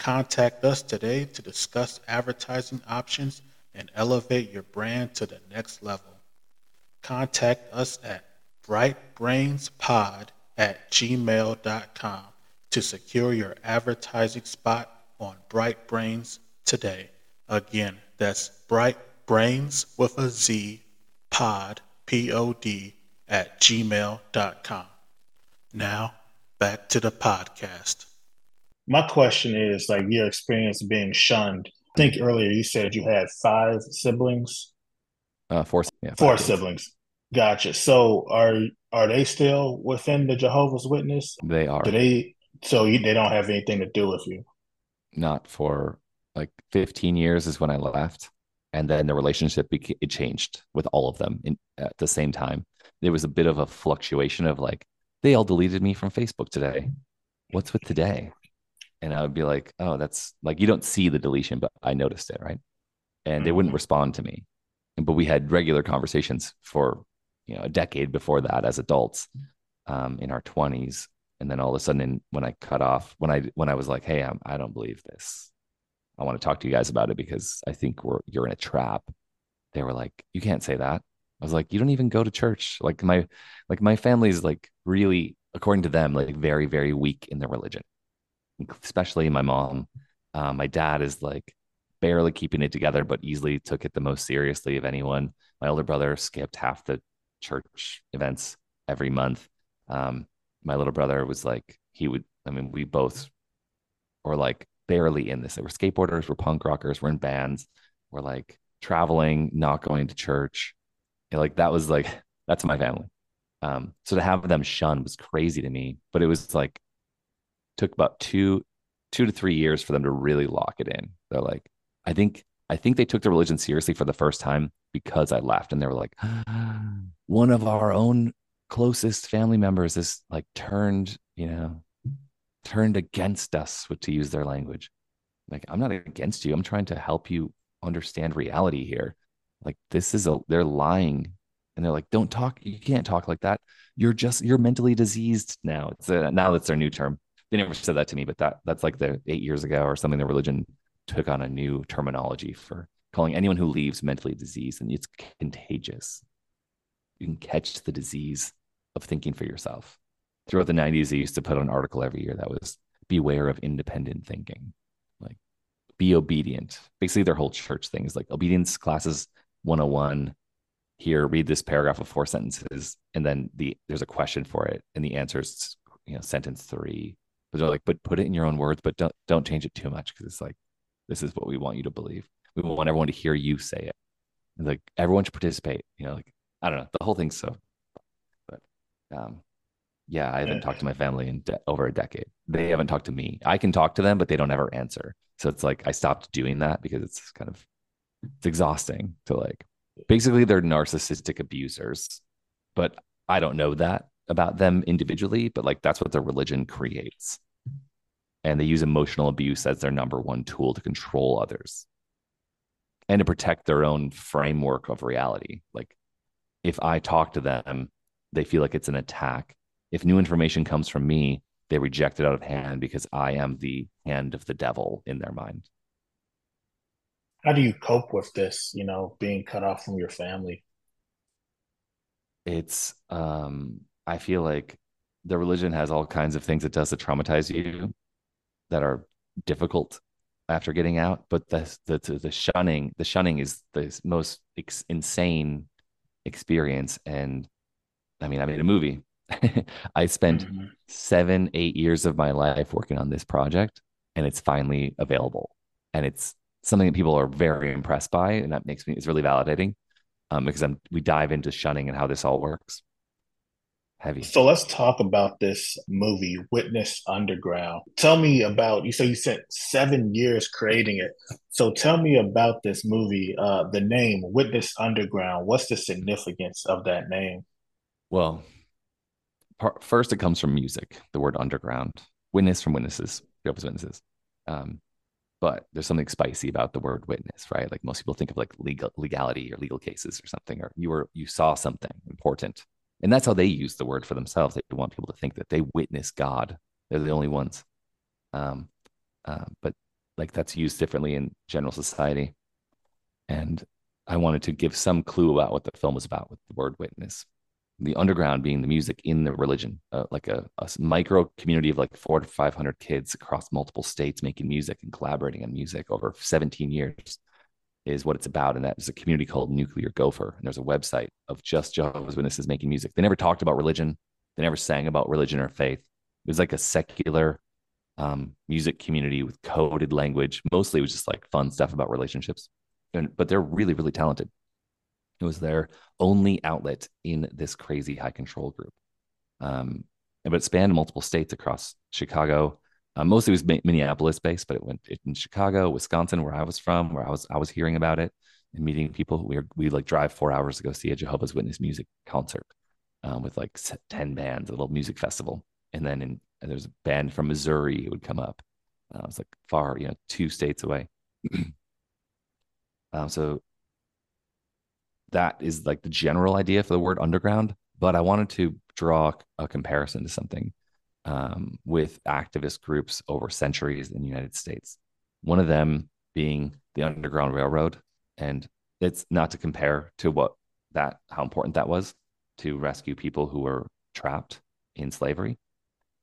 Contact us today to discuss advertising options and elevate your brand to the next level. Contact us at brightbrainzpod at gmail.com to secure your advertising spot on Bright Brainz today. Again, that's Bright Brainz with a Z pod, P O D, at gmail.com. Now, back to the podcast my question is like your experience being shunned. I think earlier you said you had five siblings. Uh, four, yeah, four kids. siblings. Gotcha. So are are they still within the Jehovah's Witness? They are. Do they? So you, they don't have anything to do with you. Not for like 15 years is when I left, and then the relationship became, it changed with all of them in, at the same time. There was a bit of a fluctuation of like they all deleted me from Facebook today. What's with today? And I would be like, oh, that's like you don't see the deletion, but I noticed it, right? And mm-hmm. they wouldn't mm-hmm. respond to me. But we had regular conversations for you know a decade before that as adults um, in our twenties, and then all of a sudden, when I cut off, when I when I was like, hey, I'm, I don't believe this. I want to talk to you guys about it because I think we're you're in a trap. They were like, you can't say that. I was like, you don't even go to church. Like my like my family's like really, according to them, like very very weak in their religion especially my mom. Uh, my dad is like barely keeping it together, but easily took it the most seriously of anyone. My older brother skipped half the church events every month. Um, my little brother was like, he would, I mean, we both were like barely in this. We're skateboarders, we're punk rockers, we're in bands, we're like traveling, not going to church. And like that was like, <laughs> that's my family. Um, so to have them shun was crazy to me, but it was like took about two two to three years for them to really lock it in. They're like, I think I think they took the religion seriously for the first time because I left, and they were like, <gasps> one of our own closest family members is like turned, you know, turned against us, to use their language. Like, I'm not against you. I'm trying to help you understand reality here. Like, this is a they're lying, and they're like, don't talk. You can't talk like that. You're just you're mentally diseased now. It's a, now that's their new term they never said that to me, but that that's like the eight years ago or something. The religion took on a new terminology for calling anyone who leaves mentally diseased, and it's contagious. You can catch the disease of thinking for yourself. Throughout the 90s, they used to put an article every year that was beware of independent thinking. Like be obedient. Basically, their whole church thing is like obedience classes 101. Here, read this paragraph of four sentences, and then the there's a question for it, and the answer is you know sentence three but they're like, but put it in your own words, but don't don't change it too much because it's like this is what we want you to believe. We want everyone to hear you say it. And like everyone should participate. You know, like I don't know, the whole thing's so. But um, yeah, I haven't talked to my family in de- over a decade. They haven't talked to me. I can talk to them, but they don't ever answer. So it's like I stopped doing that because it's kind of it's exhausting to like basically they're narcissistic abusers, but I don't know that about them individually, but like that's what their religion creates. And they use emotional abuse as their number one tool to control others and to protect their own framework of reality. Like if I talk to them, they feel like it's an attack. If new information comes from me, they reject it out of hand because I am the hand of the devil in their mind. How do you cope with this, you know, being cut off from your family? It's um I feel like the religion has all kinds of things it does to traumatize you that are difficult after getting out, but the the the shunning, the shunning is the most ex- insane experience and I mean, I made a movie. <laughs> I spent mm-hmm. seven, eight years of my life working on this project, and it's finally available. And it's something that people are very impressed by, and that makes me it's really validating um, because I'm we dive into shunning and how this all works. Heavy. So let's talk about this movie, Witness Underground. Tell me about you. So you spent seven years creating it. So tell me about this movie. Uh, the name Witness Underground. What's the significance of that name? Well, part, first it comes from music. The word underground. Witness from witnesses. Jehovah's Witnesses. Um, but there's something spicy about the word witness, right? Like most people think of like legal legality or legal cases or something, or you were you saw something important, and that's how they use the word for themselves. They want people to think that they witness God. They're the only ones. Um, uh, but like that's used differently in general society, and I wanted to give some clue about what the film was about with the word witness the underground being the music in the religion, uh, like a, a, micro community of like four to 500 kids across multiple states making music and collaborating on music over 17 years is what it's about. And that is a community called Nuclear Gopher. And there's a website of just Jehovah's Witnesses making music. They never talked about religion, they never sang about religion or faith. It was like a secular um, music community with coded language. Mostly it was just like fun stuff about relationships. And, but they're really, really talented. It was their only outlet in this crazy high control group. Um, but it spanned multiple states across Chicago. Uh, mostly it was Minneapolis based, but it went in Chicago, Wisconsin, where I was from, where I was I was hearing about it and meeting people. We were, we like drive four hours to go see a Jehovah's Witness music concert um, with like ten bands, a little music festival, and then in there's a band from Missouri who would come up. Uh, it was like far, you know, two states away. <clears throat> um, so that is like the general idea for the word underground. But I wanted to draw a comparison to something um, with activist groups over centuries in the United States. One of them being the Underground Railroad, and it's not to compare to what that how important that was to rescue people who were trapped in slavery,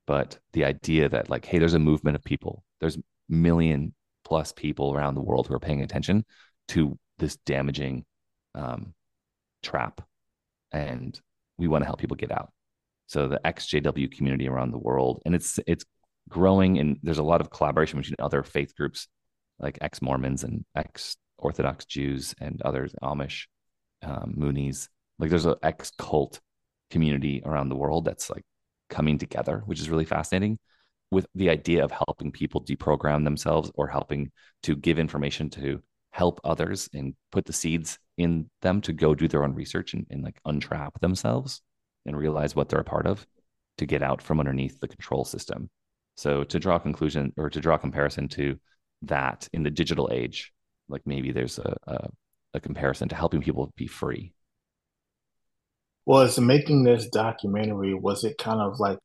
but the idea that like, hey, there's a movement of people, there's million plus people around the world who are paying attention to this damaging um, trap. And we want to help people get out so the xjw community around the world. And it's it's growing and there's a lot of collaboration between other faith groups like ex-mormons and ex-orthodox jews and others amish um, moonies like there's an ex-cult community around the world that's like coming together which is really fascinating with the idea of helping people deprogram themselves or helping to give information to help others and put the seeds in them to go do their own research and, and like untrap themselves and realize what they're a part of to get out from underneath the control system. So to draw a conclusion or to draw a comparison to that in the digital age, like maybe there's a, a, a comparison to helping people be free. Was making this documentary, was it kind of like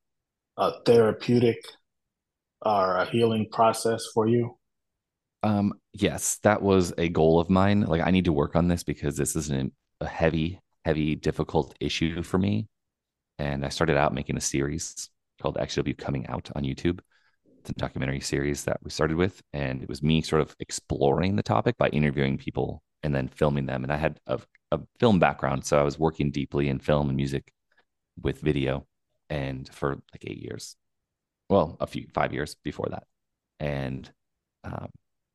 a therapeutic or a healing process for you? Um, yes, that was a goal of mine. Like, I need to work on this because this is an, a heavy, heavy, difficult issue for me. And I started out making a series called XW Coming Out on YouTube. It's a documentary series that we started with. And it was me sort of exploring the topic by interviewing people and then filming them. And I had a, a film background. So I was working deeply in film and music with video and for like eight years. Well, a few, five years before that. And um,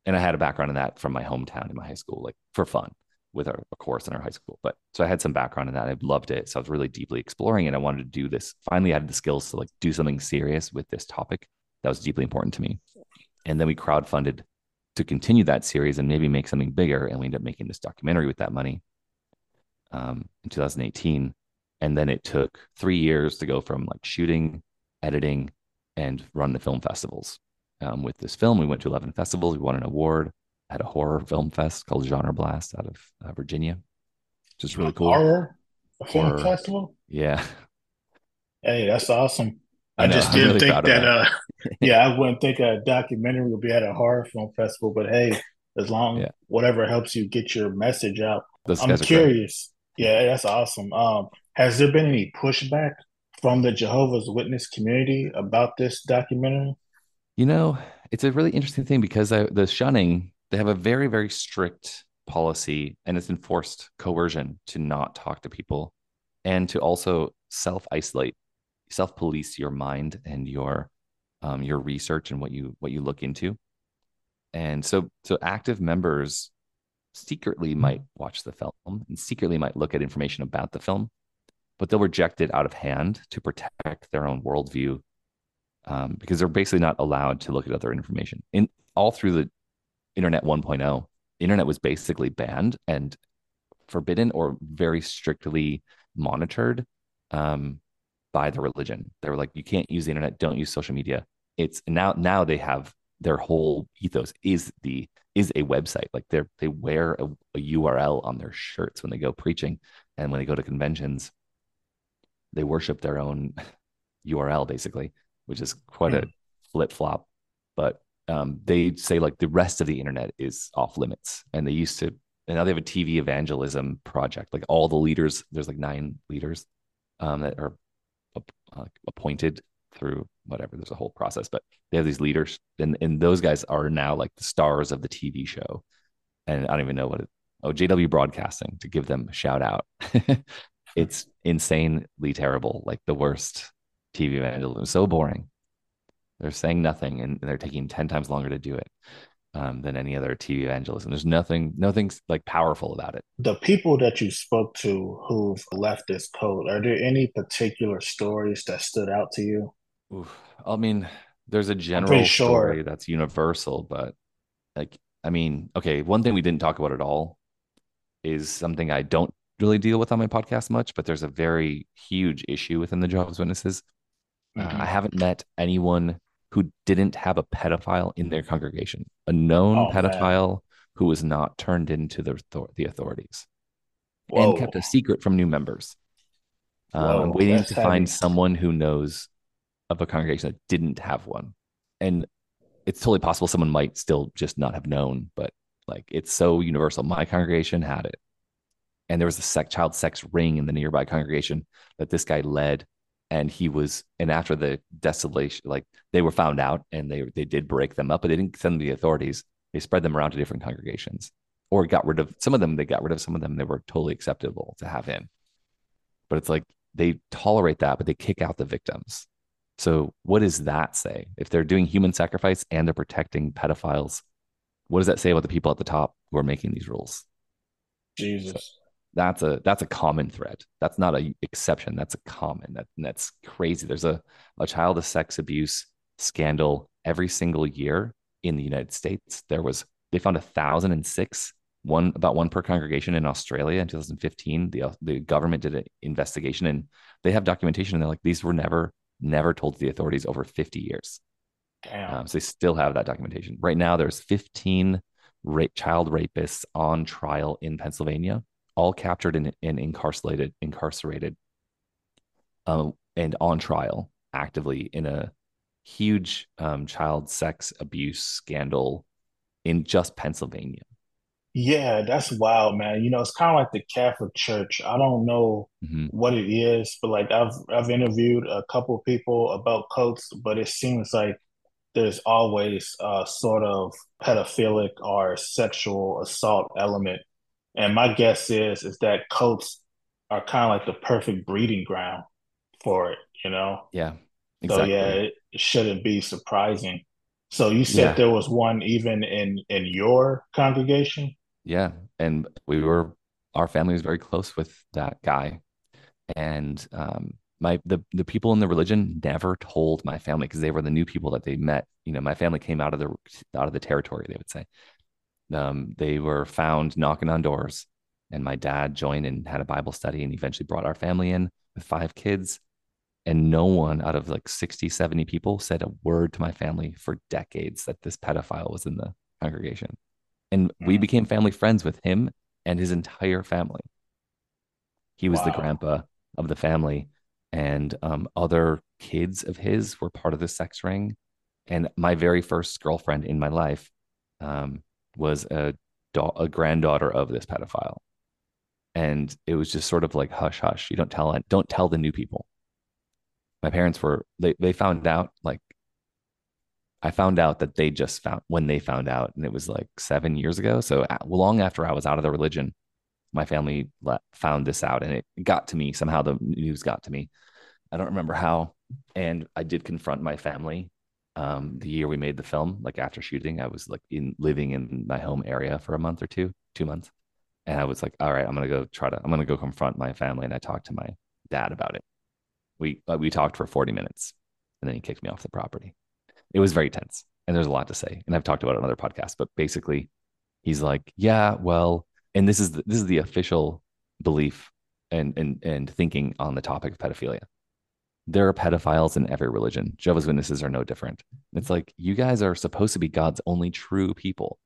and I had a background in that from my hometown in my high school, like for fun with a, a course in our high school. But so I had some background in that. I loved it. So I was really deeply exploring it. I wanted to do this. Finally, I had the skills to like do something serious with this topic that was deeply important to me. And then we crowdfunded to continue that series and maybe make something bigger. And we ended up making this documentary with that money um, in 2018. And then it took three years to go from like shooting, editing, and run the film festivals um, with this film. We went to 11 festivals. We won an award at a horror film fest called GenreBlast out of uh, Virginia, which is really cool. Horror? A film horror. festival? Yeah. Hey, that's awesome. I, I just didn't really think that, that. Uh, <laughs> yeah, I wouldn't think a documentary would be at a horror film festival, but hey, as long yeah. whatever helps you get your message out. Those I'm curious. Yeah, that's awesome. Um, has there been any pushback from the Jehovah's Witness community about this documentary? You know, it's a really interesting thing because I, the shunning, they have a very, very strict policy and it's enforced coercion to not talk to people and to also self isolate, self police your mind and your um, your research and what you what you look into. And so so active members secretly might watch the film and secretly might look at information about the film, but they'll reject it out of hand to protect their own worldview um, because they're basically not allowed to look at other information. In all through the internet 1.0, the internet was basically banned and forbidden or very strictly monitored um, by the religion. They were like, you can't use the internet, don't use social media. It's now now they have their whole ethos is the is a website. Like they they wear a, a URL on their shirts when they go preaching, and when they go to conventions, they worship their own <laughs> URL basically, which is quite a flip flop. But um, they say like the rest of the internet is off limits, and they used to. And now they have a TV evangelism project. Like all the leaders, there's like nine leaders um, that are uh, appointed through whatever. There's a whole process, but they have these leaders, and and those guys are now like the stars of the TV show. And I don't even know what it. Oh, JW Broadcasting to give them a shout out. <laughs> it's insanely terrible, like the worst TV evangelism. So boring. They're saying nothing, and they're taking ten times longer to do it. Um, than any other TV evangelism. There's nothing, nothing's like powerful about it. The people that you spoke to who've left this code, are there any particular stories that stood out to you? Oof. I mean, there's a general story that's universal, but like, I mean, okay, one thing we didn't talk about at all is something I don't really deal with on my podcast much, but there's a very huge issue within the Jehovah's Witnesses. Mm-hmm. Uh, I haven't met anyone who didn't have a pedophile in their congregation, a known oh, pedophile man. who was not turned into the, the authorities Whoa. and kept a secret from new members. Um, I'm waiting to heavy. find someone who knows of a congregation that didn't have one. And it's totally possible someone might still just not have known, but like it's so universal. My congregation had it. And there was a sex, child sex ring in the nearby congregation that this guy led. And he was, and after the desolation, like they were found out and they they did break them up, but they didn't send them to the authorities. They spread them around to different congregations or got rid of some of them. They got rid of some of them. They were totally acceptable to have in. But it's like they tolerate that, but they kick out the victims. So, what does that say? If they're doing human sacrifice and they're protecting pedophiles, what does that say about the people at the top who are making these rules? Jesus. That's a that's a common thread. That's not an exception. That's a common. That that's crazy. There's a a child sex abuse scandal every single year in the United States. There was they found a thousand and six one about one per congregation in Australia in 2015. The the government did an investigation and they have documentation and they're like these were never never told to the authorities over 50 years. Um, so they still have that documentation. Right now, there's 15 rape, child rapists on trial in Pennsylvania, all captured and, and incarcerated, incarcerated, um, and on trial actively in a huge um, child sex abuse scandal in just Pennsylvania. Yeah, that's wild, man. You know, it's kind of like the Catholic Church. I don't know mm-hmm. what it is, but like I've I've interviewed a couple people about cults, but it seems like there's always a sort of pedophilic or sexual assault element. And my guess is is that cults are kind of like the perfect breeding ground for it, you know? Yeah. Exactly. So yeah, it, it shouldn't be surprising. So you said yeah. there was one even in in your congregation? Yeah. And we were, our family was very close with that guy. And um, my the the people in the religion never told my family because they were the new people that they met. You know, my family came out of the out of the territory, they would say. Um, they were found knocking on doors, and my dad joined and had a Bible study and eventually brought our family in with five kids. And no one out of like 60, 70 people said a word to my family for decades that this pedophile was in the congregation and we mm. became family friends with him and his entire family. He was wow. the grandpa of the family, and um, other kids of his were part of the sex ring. And my very first girlfriend in my life um, was a da- a granddaughter of this pedophile, and it was just sort of like hush hush. You don't tell don't tell the new people. My parents were they they found out like I found out that they just found when they found out, and it was like seven years ago. So long after I was out of the religion, my family found this out, and it got to me somehow. The news got to me. I don't remember how, and I did confront my family. Um, the year we made the film, like after shooting, I was like in living in my home area for a month or two, two months, and I was like, "All right, I'm gonna go try to, I'm gonna go confront my family." And I talked to my dad about it. We uh, we talked for 40 minutes, and then he kicked me off the property it was very tense and there's a lot to say and i've talked about it on other podcasts but basically he's like yeah well and this is the, this is the official belief and and and thinking on the topic of pedophilia there are pedophiles in every religion. Jehovah's witnesses are no different. It's like you guys are supposed to be god's only true people.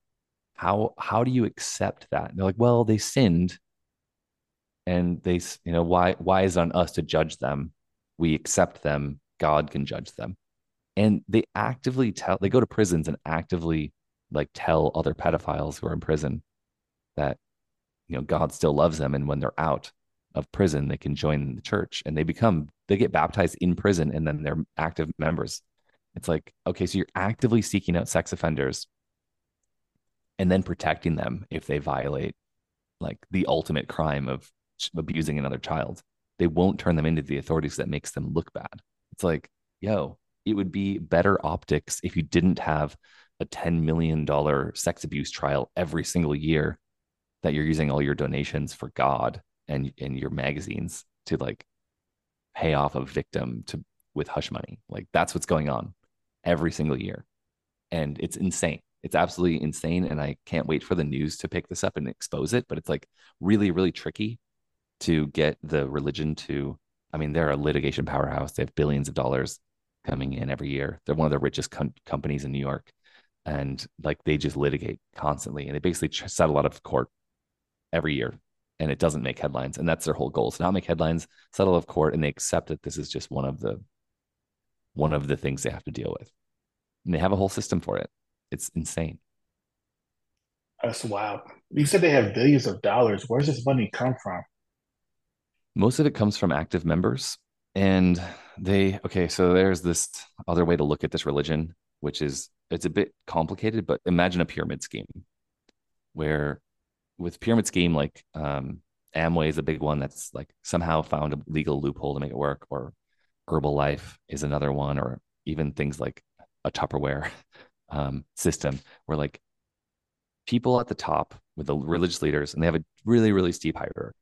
How how do you accept that? And they're like well they sinned. And they you know why why is it on us to judge them? We accept them. God can judge them. And they actively tell they go to prisons and actively like tell other pedophiles who are in prison that you know god still loves them. And when they're out of prison they can join the church and they become they get baptized in prison and then they're active members. It's like okay so you're actively seeking out sex offenders and then protecting them if they violate like the ultimate crime of abusing another child. They won't turn them into the authorities that makes them look bad. It's like yo it would be better optics if you didn't have a $10 million sex abuse trial every single year that you're using all your donations for God and, and your magazines to like pay off a victim to with hush money. Like that's what's going on every single year. And it's insane. It's absolutely insane. And I can't wait for the news to pick this up and expose it. But it's like really, really tricky to get the religion to, I mean, they're a litigation powerhouse. They have billions of dollars coming in every year. They're one of the richest com- companies in New York, and like they just litigate constantly, and they basically settle out of court every year, and it doesn't make headlines, and that's their whole goal: to not make headlines, settle of court, and they accept that this is just one of the one of the things they have to deal with, and they have a whole system for it. It's insane. That's wild. You said they have billions of dollars. Where's this money come from? Most of it comes from active members and they okay so there's this other way to look at this religion which is it's a bit complicated but imagine a pyramid scheme where with pyramid scheme like um amway is a big one that's like somehow found a legal loophole to make it work or herbalife is another one or even things like a tupperware <laughs> um, system where like people at the top with the religious leaders and they have a really really steep hierarchy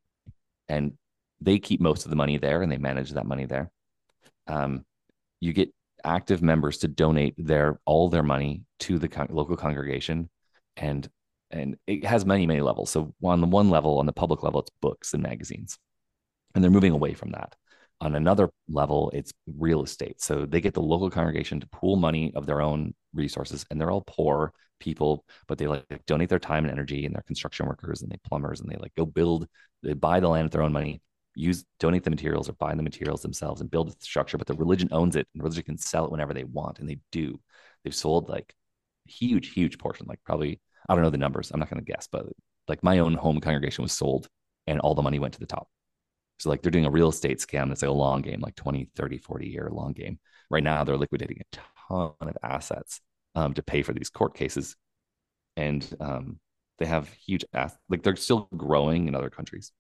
and they keep most of the money there and they manage that money there. Um, you get active members to donate their all their money to the con- local congregation, and and it has many many levels. So on the one level, on the public level, it's books and magazines, and they're moving away from that. On another level, it's real estate. So they get the local congregation to pool money of their own resources, and they're all poor people, but they like donate their time and energy, and they're construction workers and they plumbers, and they like go build, they buy the land with their own money, use donate the materials or buy the materials themselves and build the structure, but the religion owns it and religion can sell it whenever they want. And they do. They've sold like huge, huge portion, like probably, I don't know the numbers. I'm not going to guess, but like my own home congregation was sold and all the money went to the top. So like they're doing a real estate scam that's like a long game, like 20, 30, 40 year long game. Right now they're liquidating a ton of assets um, to pay for these court cases. And um, they have huge, ass- like they're still growing in other countries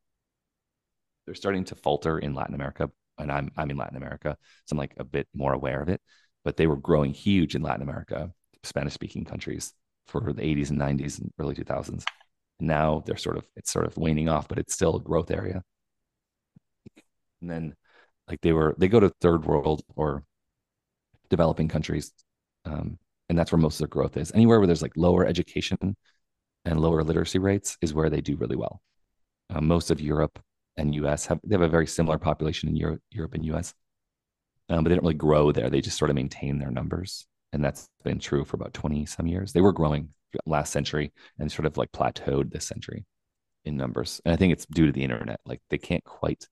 they're starting to falter in Latin America, and I'm I'm in Latin America, so I'm like a bit more aware of it. But they were growing huge in Latin America, Spanish speaking countries for the 80s and 90s and early 2000s. And now they're sort of it's sort of waning off, but it's still a growth area. And then like they were they go to third world or developing countries, um, and that's where most of their growth is. Anywhere where there's like lower education and lower literacy rates is where they do really well. Uh, most of Europe and US have they have a very similar population in Europe, Europe and US, um, but they don't really grow there. They just sort of maintain their numbers, and that's been true for about twenty some years. They were growing last century and sort of like plateaued this century. in numbers, and I think it's due to the internet. Like they can't quite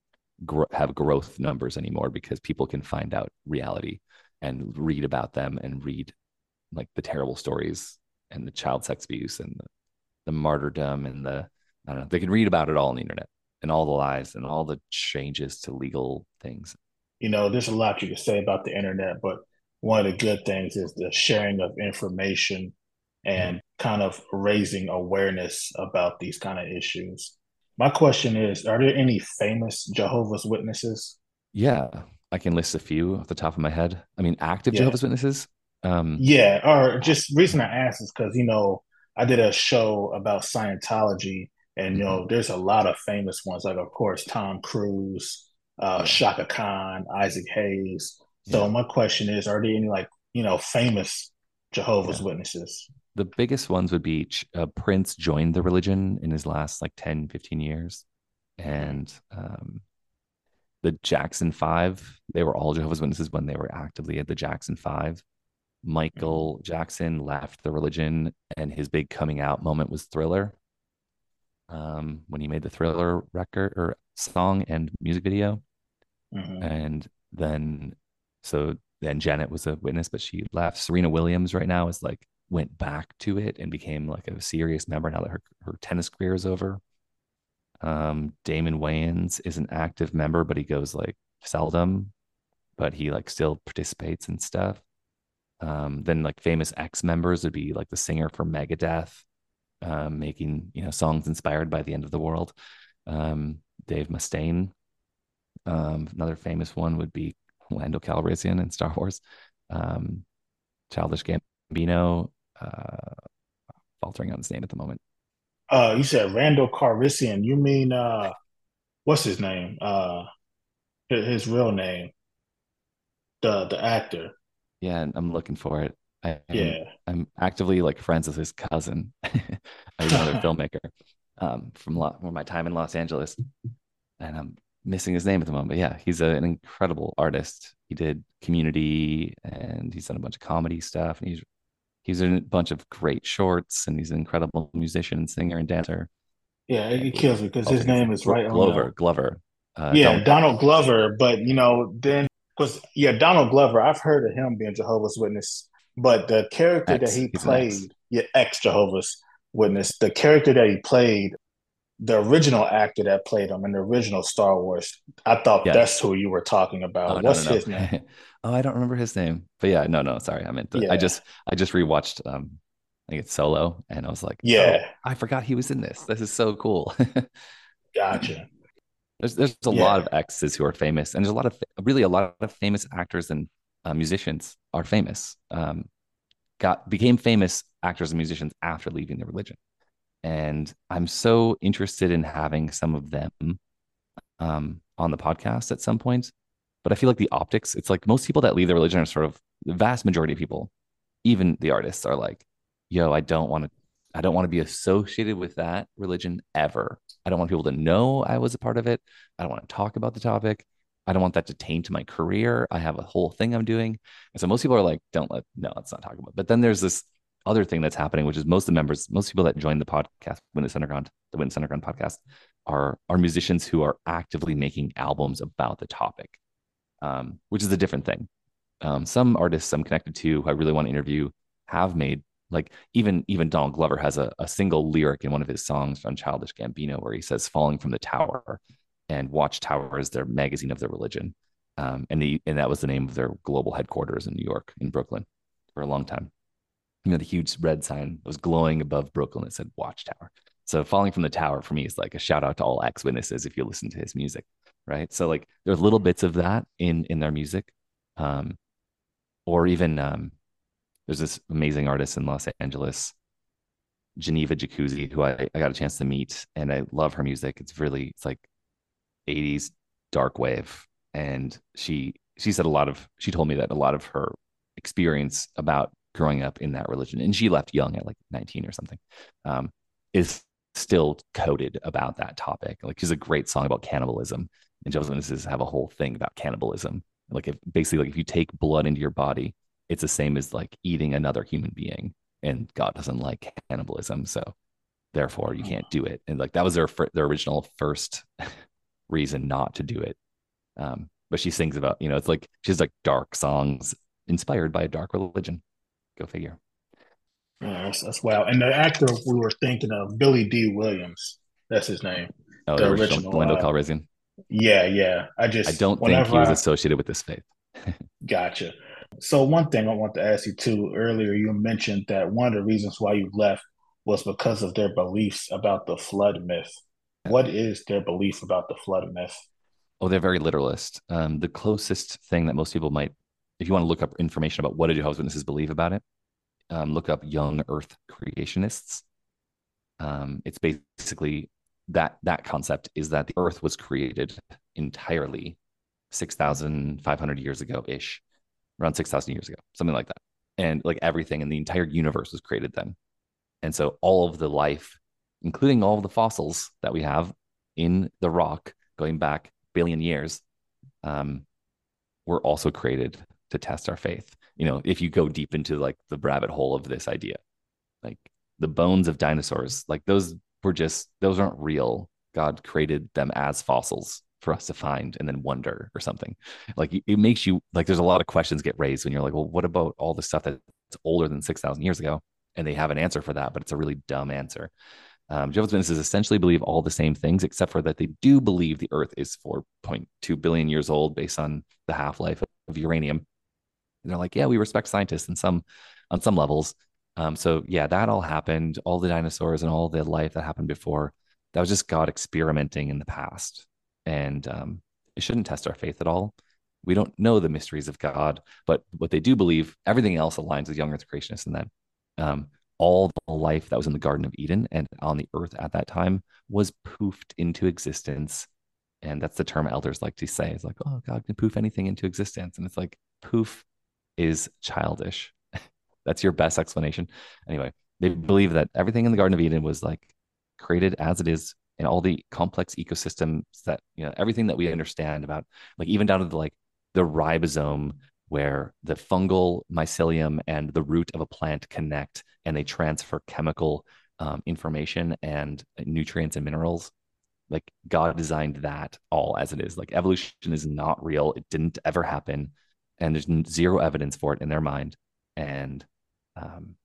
gr- have growth numbers anymore because people can find out reality and read about them and read like the terrible stories and the child sex abuse and the, the martyrdom and the I don't know. They can read about it all on the internet and all the lies and all the changes to legal things. You know, there's a lot you can say about the internet, but one of the good things is the sharing of information and kind of raising awareness about these kind of issues. My question is Are there any famous Jehovah's Witnesses? Yeah, I can list a few off the top of my head. I mean, active yeah. Jehovah's Witnesses. Um, yeah, or just reason I ask is because, you know, I did a show about Scientology, and, you know, mm-hmm. there's a lot of famous ones, like, of course, Tom Cruise, uh, Chaka Khan, Isaac Hayes. So yeah. my question is, are there any like you know famous Jehovah's yeah. Witnesses? The biggest ones would be uh, Prince joined the religion in his last like 10, 15 years, and um, the Jackson Five. They were all Jehovah's Witnesses when they were actively at the Jackson Five. Michael mm-hmm. Jackson left the religion, and his big coming out moment was Thriller. Um, when he made the Thriller record or song and music video, mm-hmm. and then so then Janet was a witness, but she left. Serena Williams right now is like went back to it and became like a serious member now that her, her tennis career is over. Um, Damon Wayans is an active member, but he goes like seldom, but he like still participates and stuff. Um, then like famous ex members would be like the singer for Megadeth, um, making you know songs inspired by the end of the world. Um, Dave Mustaine. Um, another famous one would be Lando Calrissian in Star Wars, um, Childish Gambino, uh, faltering on his name at the moment. Uh, you said Randall Calrissian. You mean uh, what's his name? Uh, his real name, the the actor. Yeah, I'm looking for it. I, yeah, I'm, actively like friends with his cousin, <laughs> another <laughs> filmmaker, um, from from my time in Los Angeles, and I'm missing his name at the moment. But yeah, he's a, an incredible artist. He did Community, and he's done a bunch of comedy stuff, and he's he's in a bunch of great shorts, and he's an incredible musician, singer, and dancer. Yeah, it kills me because his name is right Glover. On Glover. Uh, yeah, Donald, Donald Glover. But you know, then because yeah, Donald Glover. I've heard of him being Jehovah's Witness, but the character X, that he played, yeah, ex Jehovah's Witness, the character that he played the original actor that played him in the original Star Wars. I thought yeah. that's who you were talking about. Oh, What's no, no, his name? <laughs> oh, I don't remember his name. But yeah, no, no, sorry. I meant to, yeah. I just I just rewatched um I think it's Solo and I was like, Yeah, oh, I forgot he was in this. This is so cool. <laughs> gotcha. There's there's a yeah. lot of exes who are famous, and there's a lot of really a lot of famous actors and uh, musicians are famous. Um, got became famous actors and musicians after leaving the religion and I'm so interested in having some of them um, on the podcast at some point. But I feel like the optics, it's like most people that leave the religion are sort of the vast majority of people, even the artists, are like, yo, I don't want to. I don't want to be associated with that religion ever. I don't want people to know I was a part of it. I don't want to talk about the topic. I don't want that to taint my career. I have a whole thing I'm doing. And so most people are like, don't let, no, let's not talk about it. But then there's this other thing that's happening, which is most of the members, most people that join the podcast, Witness Underground, the Witness Underground podcast, are are musicians who are actively making albums about the topic, um, which is a different thing. Um, some artists I'm connected to, who I really want to interview, have made like even even Donald Glover has a, a single lyric in one of his songs on Childish Gambino where he says "falling from the tower," and Watchtower is their magazine of their religion, um, and the and that was the name of their global headquarters in New York in Brooklyn for a long time you know, the huge red sign was glowing above Brooklyn. It said Watchtower. So falling from the tower for me is like a shout out to all ex witnesses if you listen to his music, right? So like there's little bits of that in in their music, um, or even um, there's this amazing artist in Los Angeles, Geneva Jacuzzi, who I, I got a chance to meet, and I love her music. It's really it's like 80s dark wave, and she she said a lot of she told me that a lot of her experience about growing up in that religion, and she left young at like 19 or something, um, is still coded about that topic. Like she's a great song about cannibalism, and Jehovah's Witnesses have a whole thing about cannibalism. Like if basically like if you take blood into your body, it's the same as like eating another human being, and God doesn't like cannibalism. So therefore you can't do it. And like that was their their original first <laughs> reason not to do it. Um, but she sings about you know it's like she's like dark songs inspired by a dark religion. Go figure. Yeah, that's, that's wow. And the actor we were thinking of, Billy Dee Williams. That's his name. Oh, the, the original, Lando uh, Calrissian. Yeah, yeah. I just I don't think he was I, associated with this faith. <laughs> gotcha. So one thing I want to ask you too. Earlier, you mentioned that one of the reasons why you left was because of their beliefs about the flood myth. What is their belief about the flood myth? Oh, they're very literalist. Um, the closest thing that most people might, if you want to look up information about what do Jehovah's Witnesses believe about it, um, look up young Earth creationists. Um, it's basically that that concept is that the Earth was created entirely six thousand five hundred years ago ish, around six thousand years ago, something like that, and like everything in the entire universe was created then, and so all of the life, including all of the fossils that we have in the rock going back billion years, um, were also created to test our faith you know, if you go deep into like the rabbit hole of this idea, like the bones of dinosaurs, like those were just, those aren't real. God created them as fossils for us to find and then wonder or something. Like it makes you like there's a lot of questions get raised when you're like, well, what about all the stuff that's older than 6,000 years ago? And they have an answer for that, but it's a really dumb answer. Um, Jehovah's Witnesses essentially believe all the same things, except for that they do believe the Earth is 4.2 billion years old based on the half life of uranium. They're like, yeah, we respect scientists in some on some levels. Um, so yeah, that all happened. All the dinosaurs and all the life that happened before, that was just God experimenting in the past. And um, it shouldn't test our faith at all. We don't know the mysteries of God, but what they do believe, everything else aligns with young earth creationists and that um, all the life that was in the Garden of Eden and on the earth at that time was poofed into existence. And that's the term elders like to say. It's like, oh, God can poof anything into existence. And it's like, poof is childish. <laughs> That's your best explanation. Anyway, they believe that everything in the Garden of Eden was like created as it is and all the complex ecosystems that, you know, everything that we understand about, like even down to the like the ribosome where the fungal mycelium and the root of a plant connect and they transfer chemical um, information and nutrients and minerals like god designed that all as it is like evolution is not real it didn't ever happen and there's zero evidence for it in their mind. And um,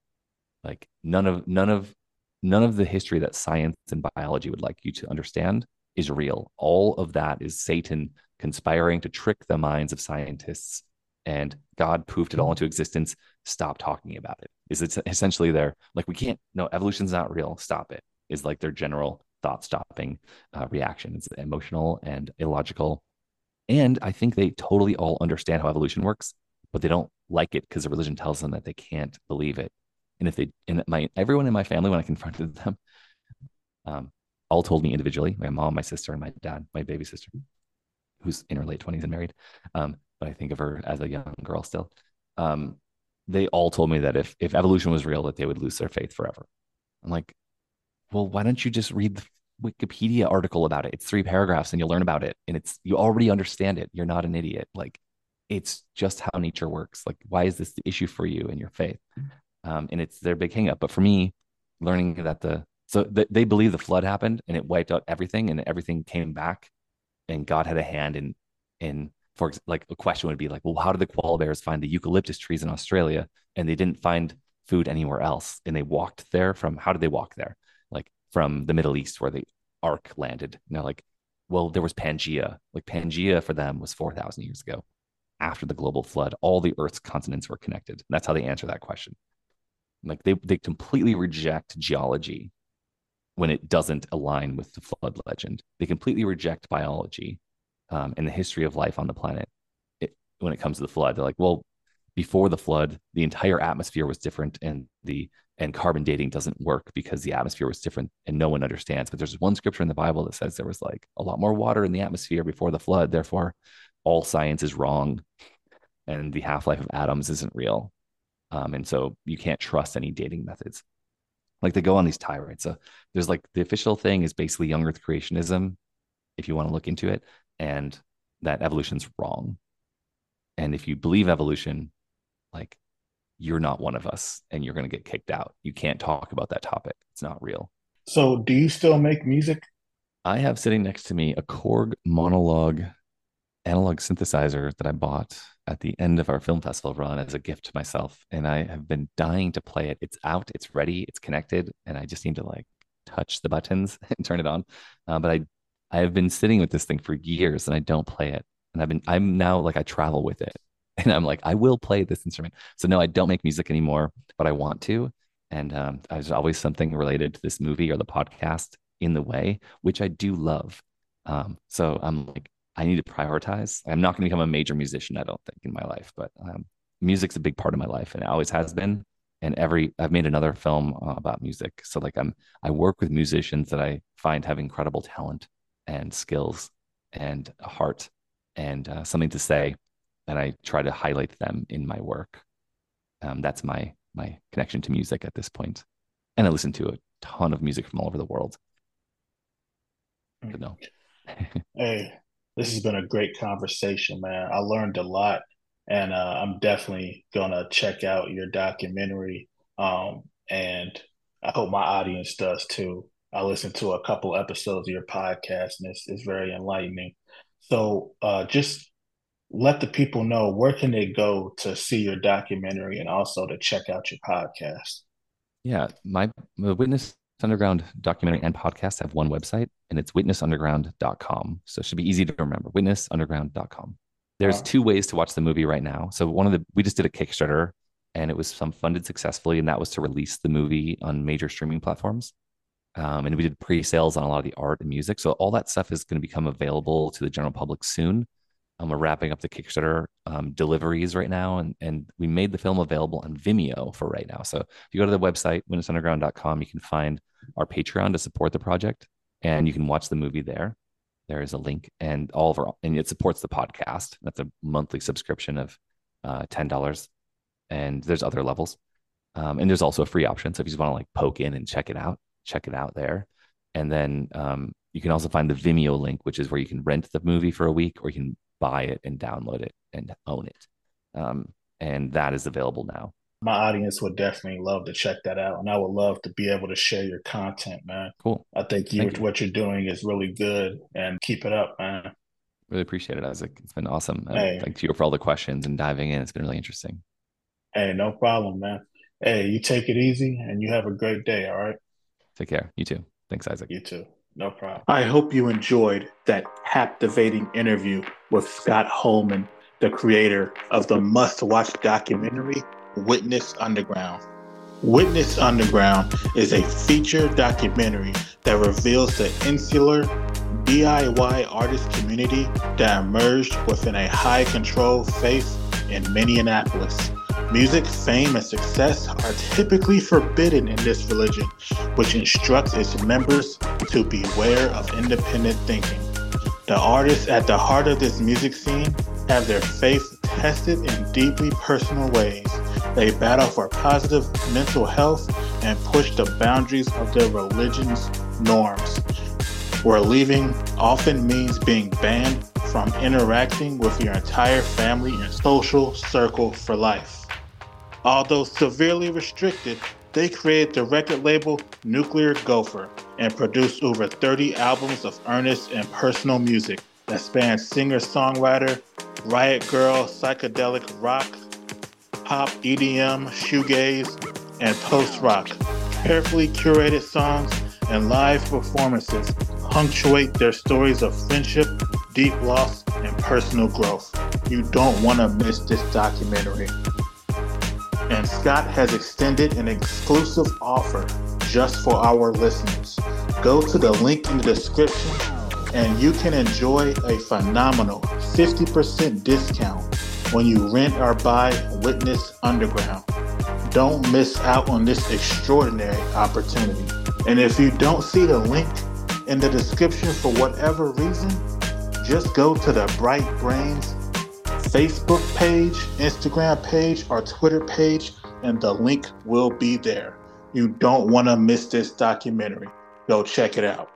like none of none of none of the history that science and biology would like you to understand is real. All of that is satan conspiring to trick the minds of scientists and god poofed it all into existence. Stop talking about it. Is it essentially their like we can't no evolution's not real. Stop it is like their general thought stopping uh, reaction. It's emotional and illogical and I think they totally all understand how evolution works, but they don't like it because the religion tells them that they can't believe it. And if they, and my everyone in my family, when I confronted <laughs> them, um, all told me individually, my mom, my sister, and my dad, my baby sister, who's in her late twenties and married, um, but I think of her as a young girl still. Um, they all told me that if if evolution was real, that they would lose their faith forever. I'm like, well, why don't you just read the Wikipedia article about it. It's three paragraphs and you'll learn about it. And it's, you already understand it. You're not an idiot. Like it's just how nature works. Like, why is this the issue for you and your faith? Um, and it's their big hangup. But for me, learning that the, so th- they believe the flood happened and it wiped out everything and everything came back and God had a hand in, in, for example, like a question would be like, well, how did the koala bears find the eucalyptus trees in Australia and they didn't find food anywhere else? And they walked there from, how did they walk there? Like from the Middle East where the ark landed. You like, well, there was Pangea. Like Pangea for them was 4,000 years ago. After the global flood, all the Earth's continents were connected. And that's how they answer that question. Like they, they completely reject geology when it doesn't align with the flood legend. They completely reject biology um, and the history of life on the planet it, when it comes to the flood. They're like, well, before the flood, the entire atmosphere was different and the and carbon dating doesn't work because the atmosphere was different and no one understands. But there's one scripture in the Bible that says there was like a lot more water in the atmosphere before the flood. Therefore, all science is wrong and the half life of atoms isn't real. Um, and so you can't trust any dating methods. Like they go on these tirades. So there's like the official thing is basically young earth creationism, if you want to look into it, and that evolution's wrong. And if you believe evolution, like you're not one of us and you're going to get kicked out. You can't talk about that topic. It's not real. So, do you still make music? I have sitting next to me a Korg Monologue analog synthesizer that I bought at the end of our film festival run as a gift to myself. And I have been dying to play it. It's out, it's ready, it's connected, and I just need to like touch the buttons <laughs> and turn it on. Uh, but I I have been sitting with this thing for years and I don't play it. And I've been I'm now like I travel with it. And I'm like, I will play this instrument. So no, I don't make music anymore, but I want to. And um, there's always something related to this movie or the podcast in the way, which I do love. Um, so I'm like, I need to prioritize. I'm not going to become a major musician, I don't think, in my life, but um, music's a big part of my life, and it always has been. And every I've made another film uh, about music, so like I'm I work with musicians that I find have incredible talent and skills and a heart and uh, something to say, and I try to highlight them in my work. Um, that's my my connection to music at this point. and I listen to a ton of music from all over the world. But no. <laughs> hey, this has been a great conversation, man. I learned a lot, and uh, I'm definitely gonna check out your documentary. Um, and I hope my audience does too. I listened to a couple episodes of your podcast, and it's, it's very enlightening. So, uh, just let the people know where can they go to see your documentary and also to check out your podcast. Yeah, my the witness Underground documentary and podcast have one website, and it's witnessunderground.com. So it should be easy to remember witnessunderground.com. There's wow. two ways to watch the movie right now. So one of the, we just did a Kickstarter and it was some funded successfully, and that was to release the movie on major streaming platforms. Um, and we did pre-sales on a lot of the art and music. So all that stuff is going to become available to the general public soon. Um, we're wrapping up the Kickstarter um, deliveries right now, and and we made the film available on Vimeo for right now. So if you go to the website witnessunderground.com, you can find our Patreon to support the project, and you can watch the movie there. There is a link, and all of our and it supports the podcast. That's a monthly subscription of uh, ten dollars, and there's other levels, um, and there's also a free option. So if you just want to like poke in and check it out, check it out there, and then um, you can also find the Vimeo link, which is where you can rent the movie for a week, or you can buy it and download it and own it. Um, and that is available now. My audience would definitely love to check that out, and I would love to be able to share your content, man. Cool. I think you, you. what you're doing is really good, and keep it up, man. Really appreciate it, Isaac. It's been awesome. Uh. Thank you for all the questions and diving in. It's been really interesting. Hey, no problem, man. Hey, you take it easy, and you have a great day. All right. Take care. You too. Thanks, Isaac. You too. No problem. I hope you enjoyed that captivating interview with Scott Holman, the creator of the must watch documentary Witness Underground. Witness Underground is a feature documentary that reveals the insular DIY artist community that emerged within a high control faith in Minneapolis. Music, fame, and success are typically forbidden in this religion, which instructs its members to beware of independent thinking. The artists at the heart of this music scene have their faith tested in deeply personal ways. They battle for positive mental health and push the boundaries of their religion's norms, where leaving often means being banned from interacting with your entire family and social circle for life. Although severely restricted, they created the record label Nuclear Gopher and produced over 30 albums of earnest and personal music that spans singer songwriter, riot grrrl, psychedelic rock, pop, EDM, shoegaze, and post rock. Carefully curated songs and live performances punctuate their stories of friendship, deep loss, and personal growth. You don't want to miss this documentary and Scott has extended an exclusive offer just for our listeners. Go to the link in the description and you can enjoy a phenomenal 50% discount when you rent or buy Witness Underground. Don't miss out on this extraordinary opportunity. And if you don't see the link in the description for whatever reason, just go to the Bright Brainz Facebook page, Instagram page, or Twitter page, and the link will be there. You don't want to miss this documentary. Go check it out.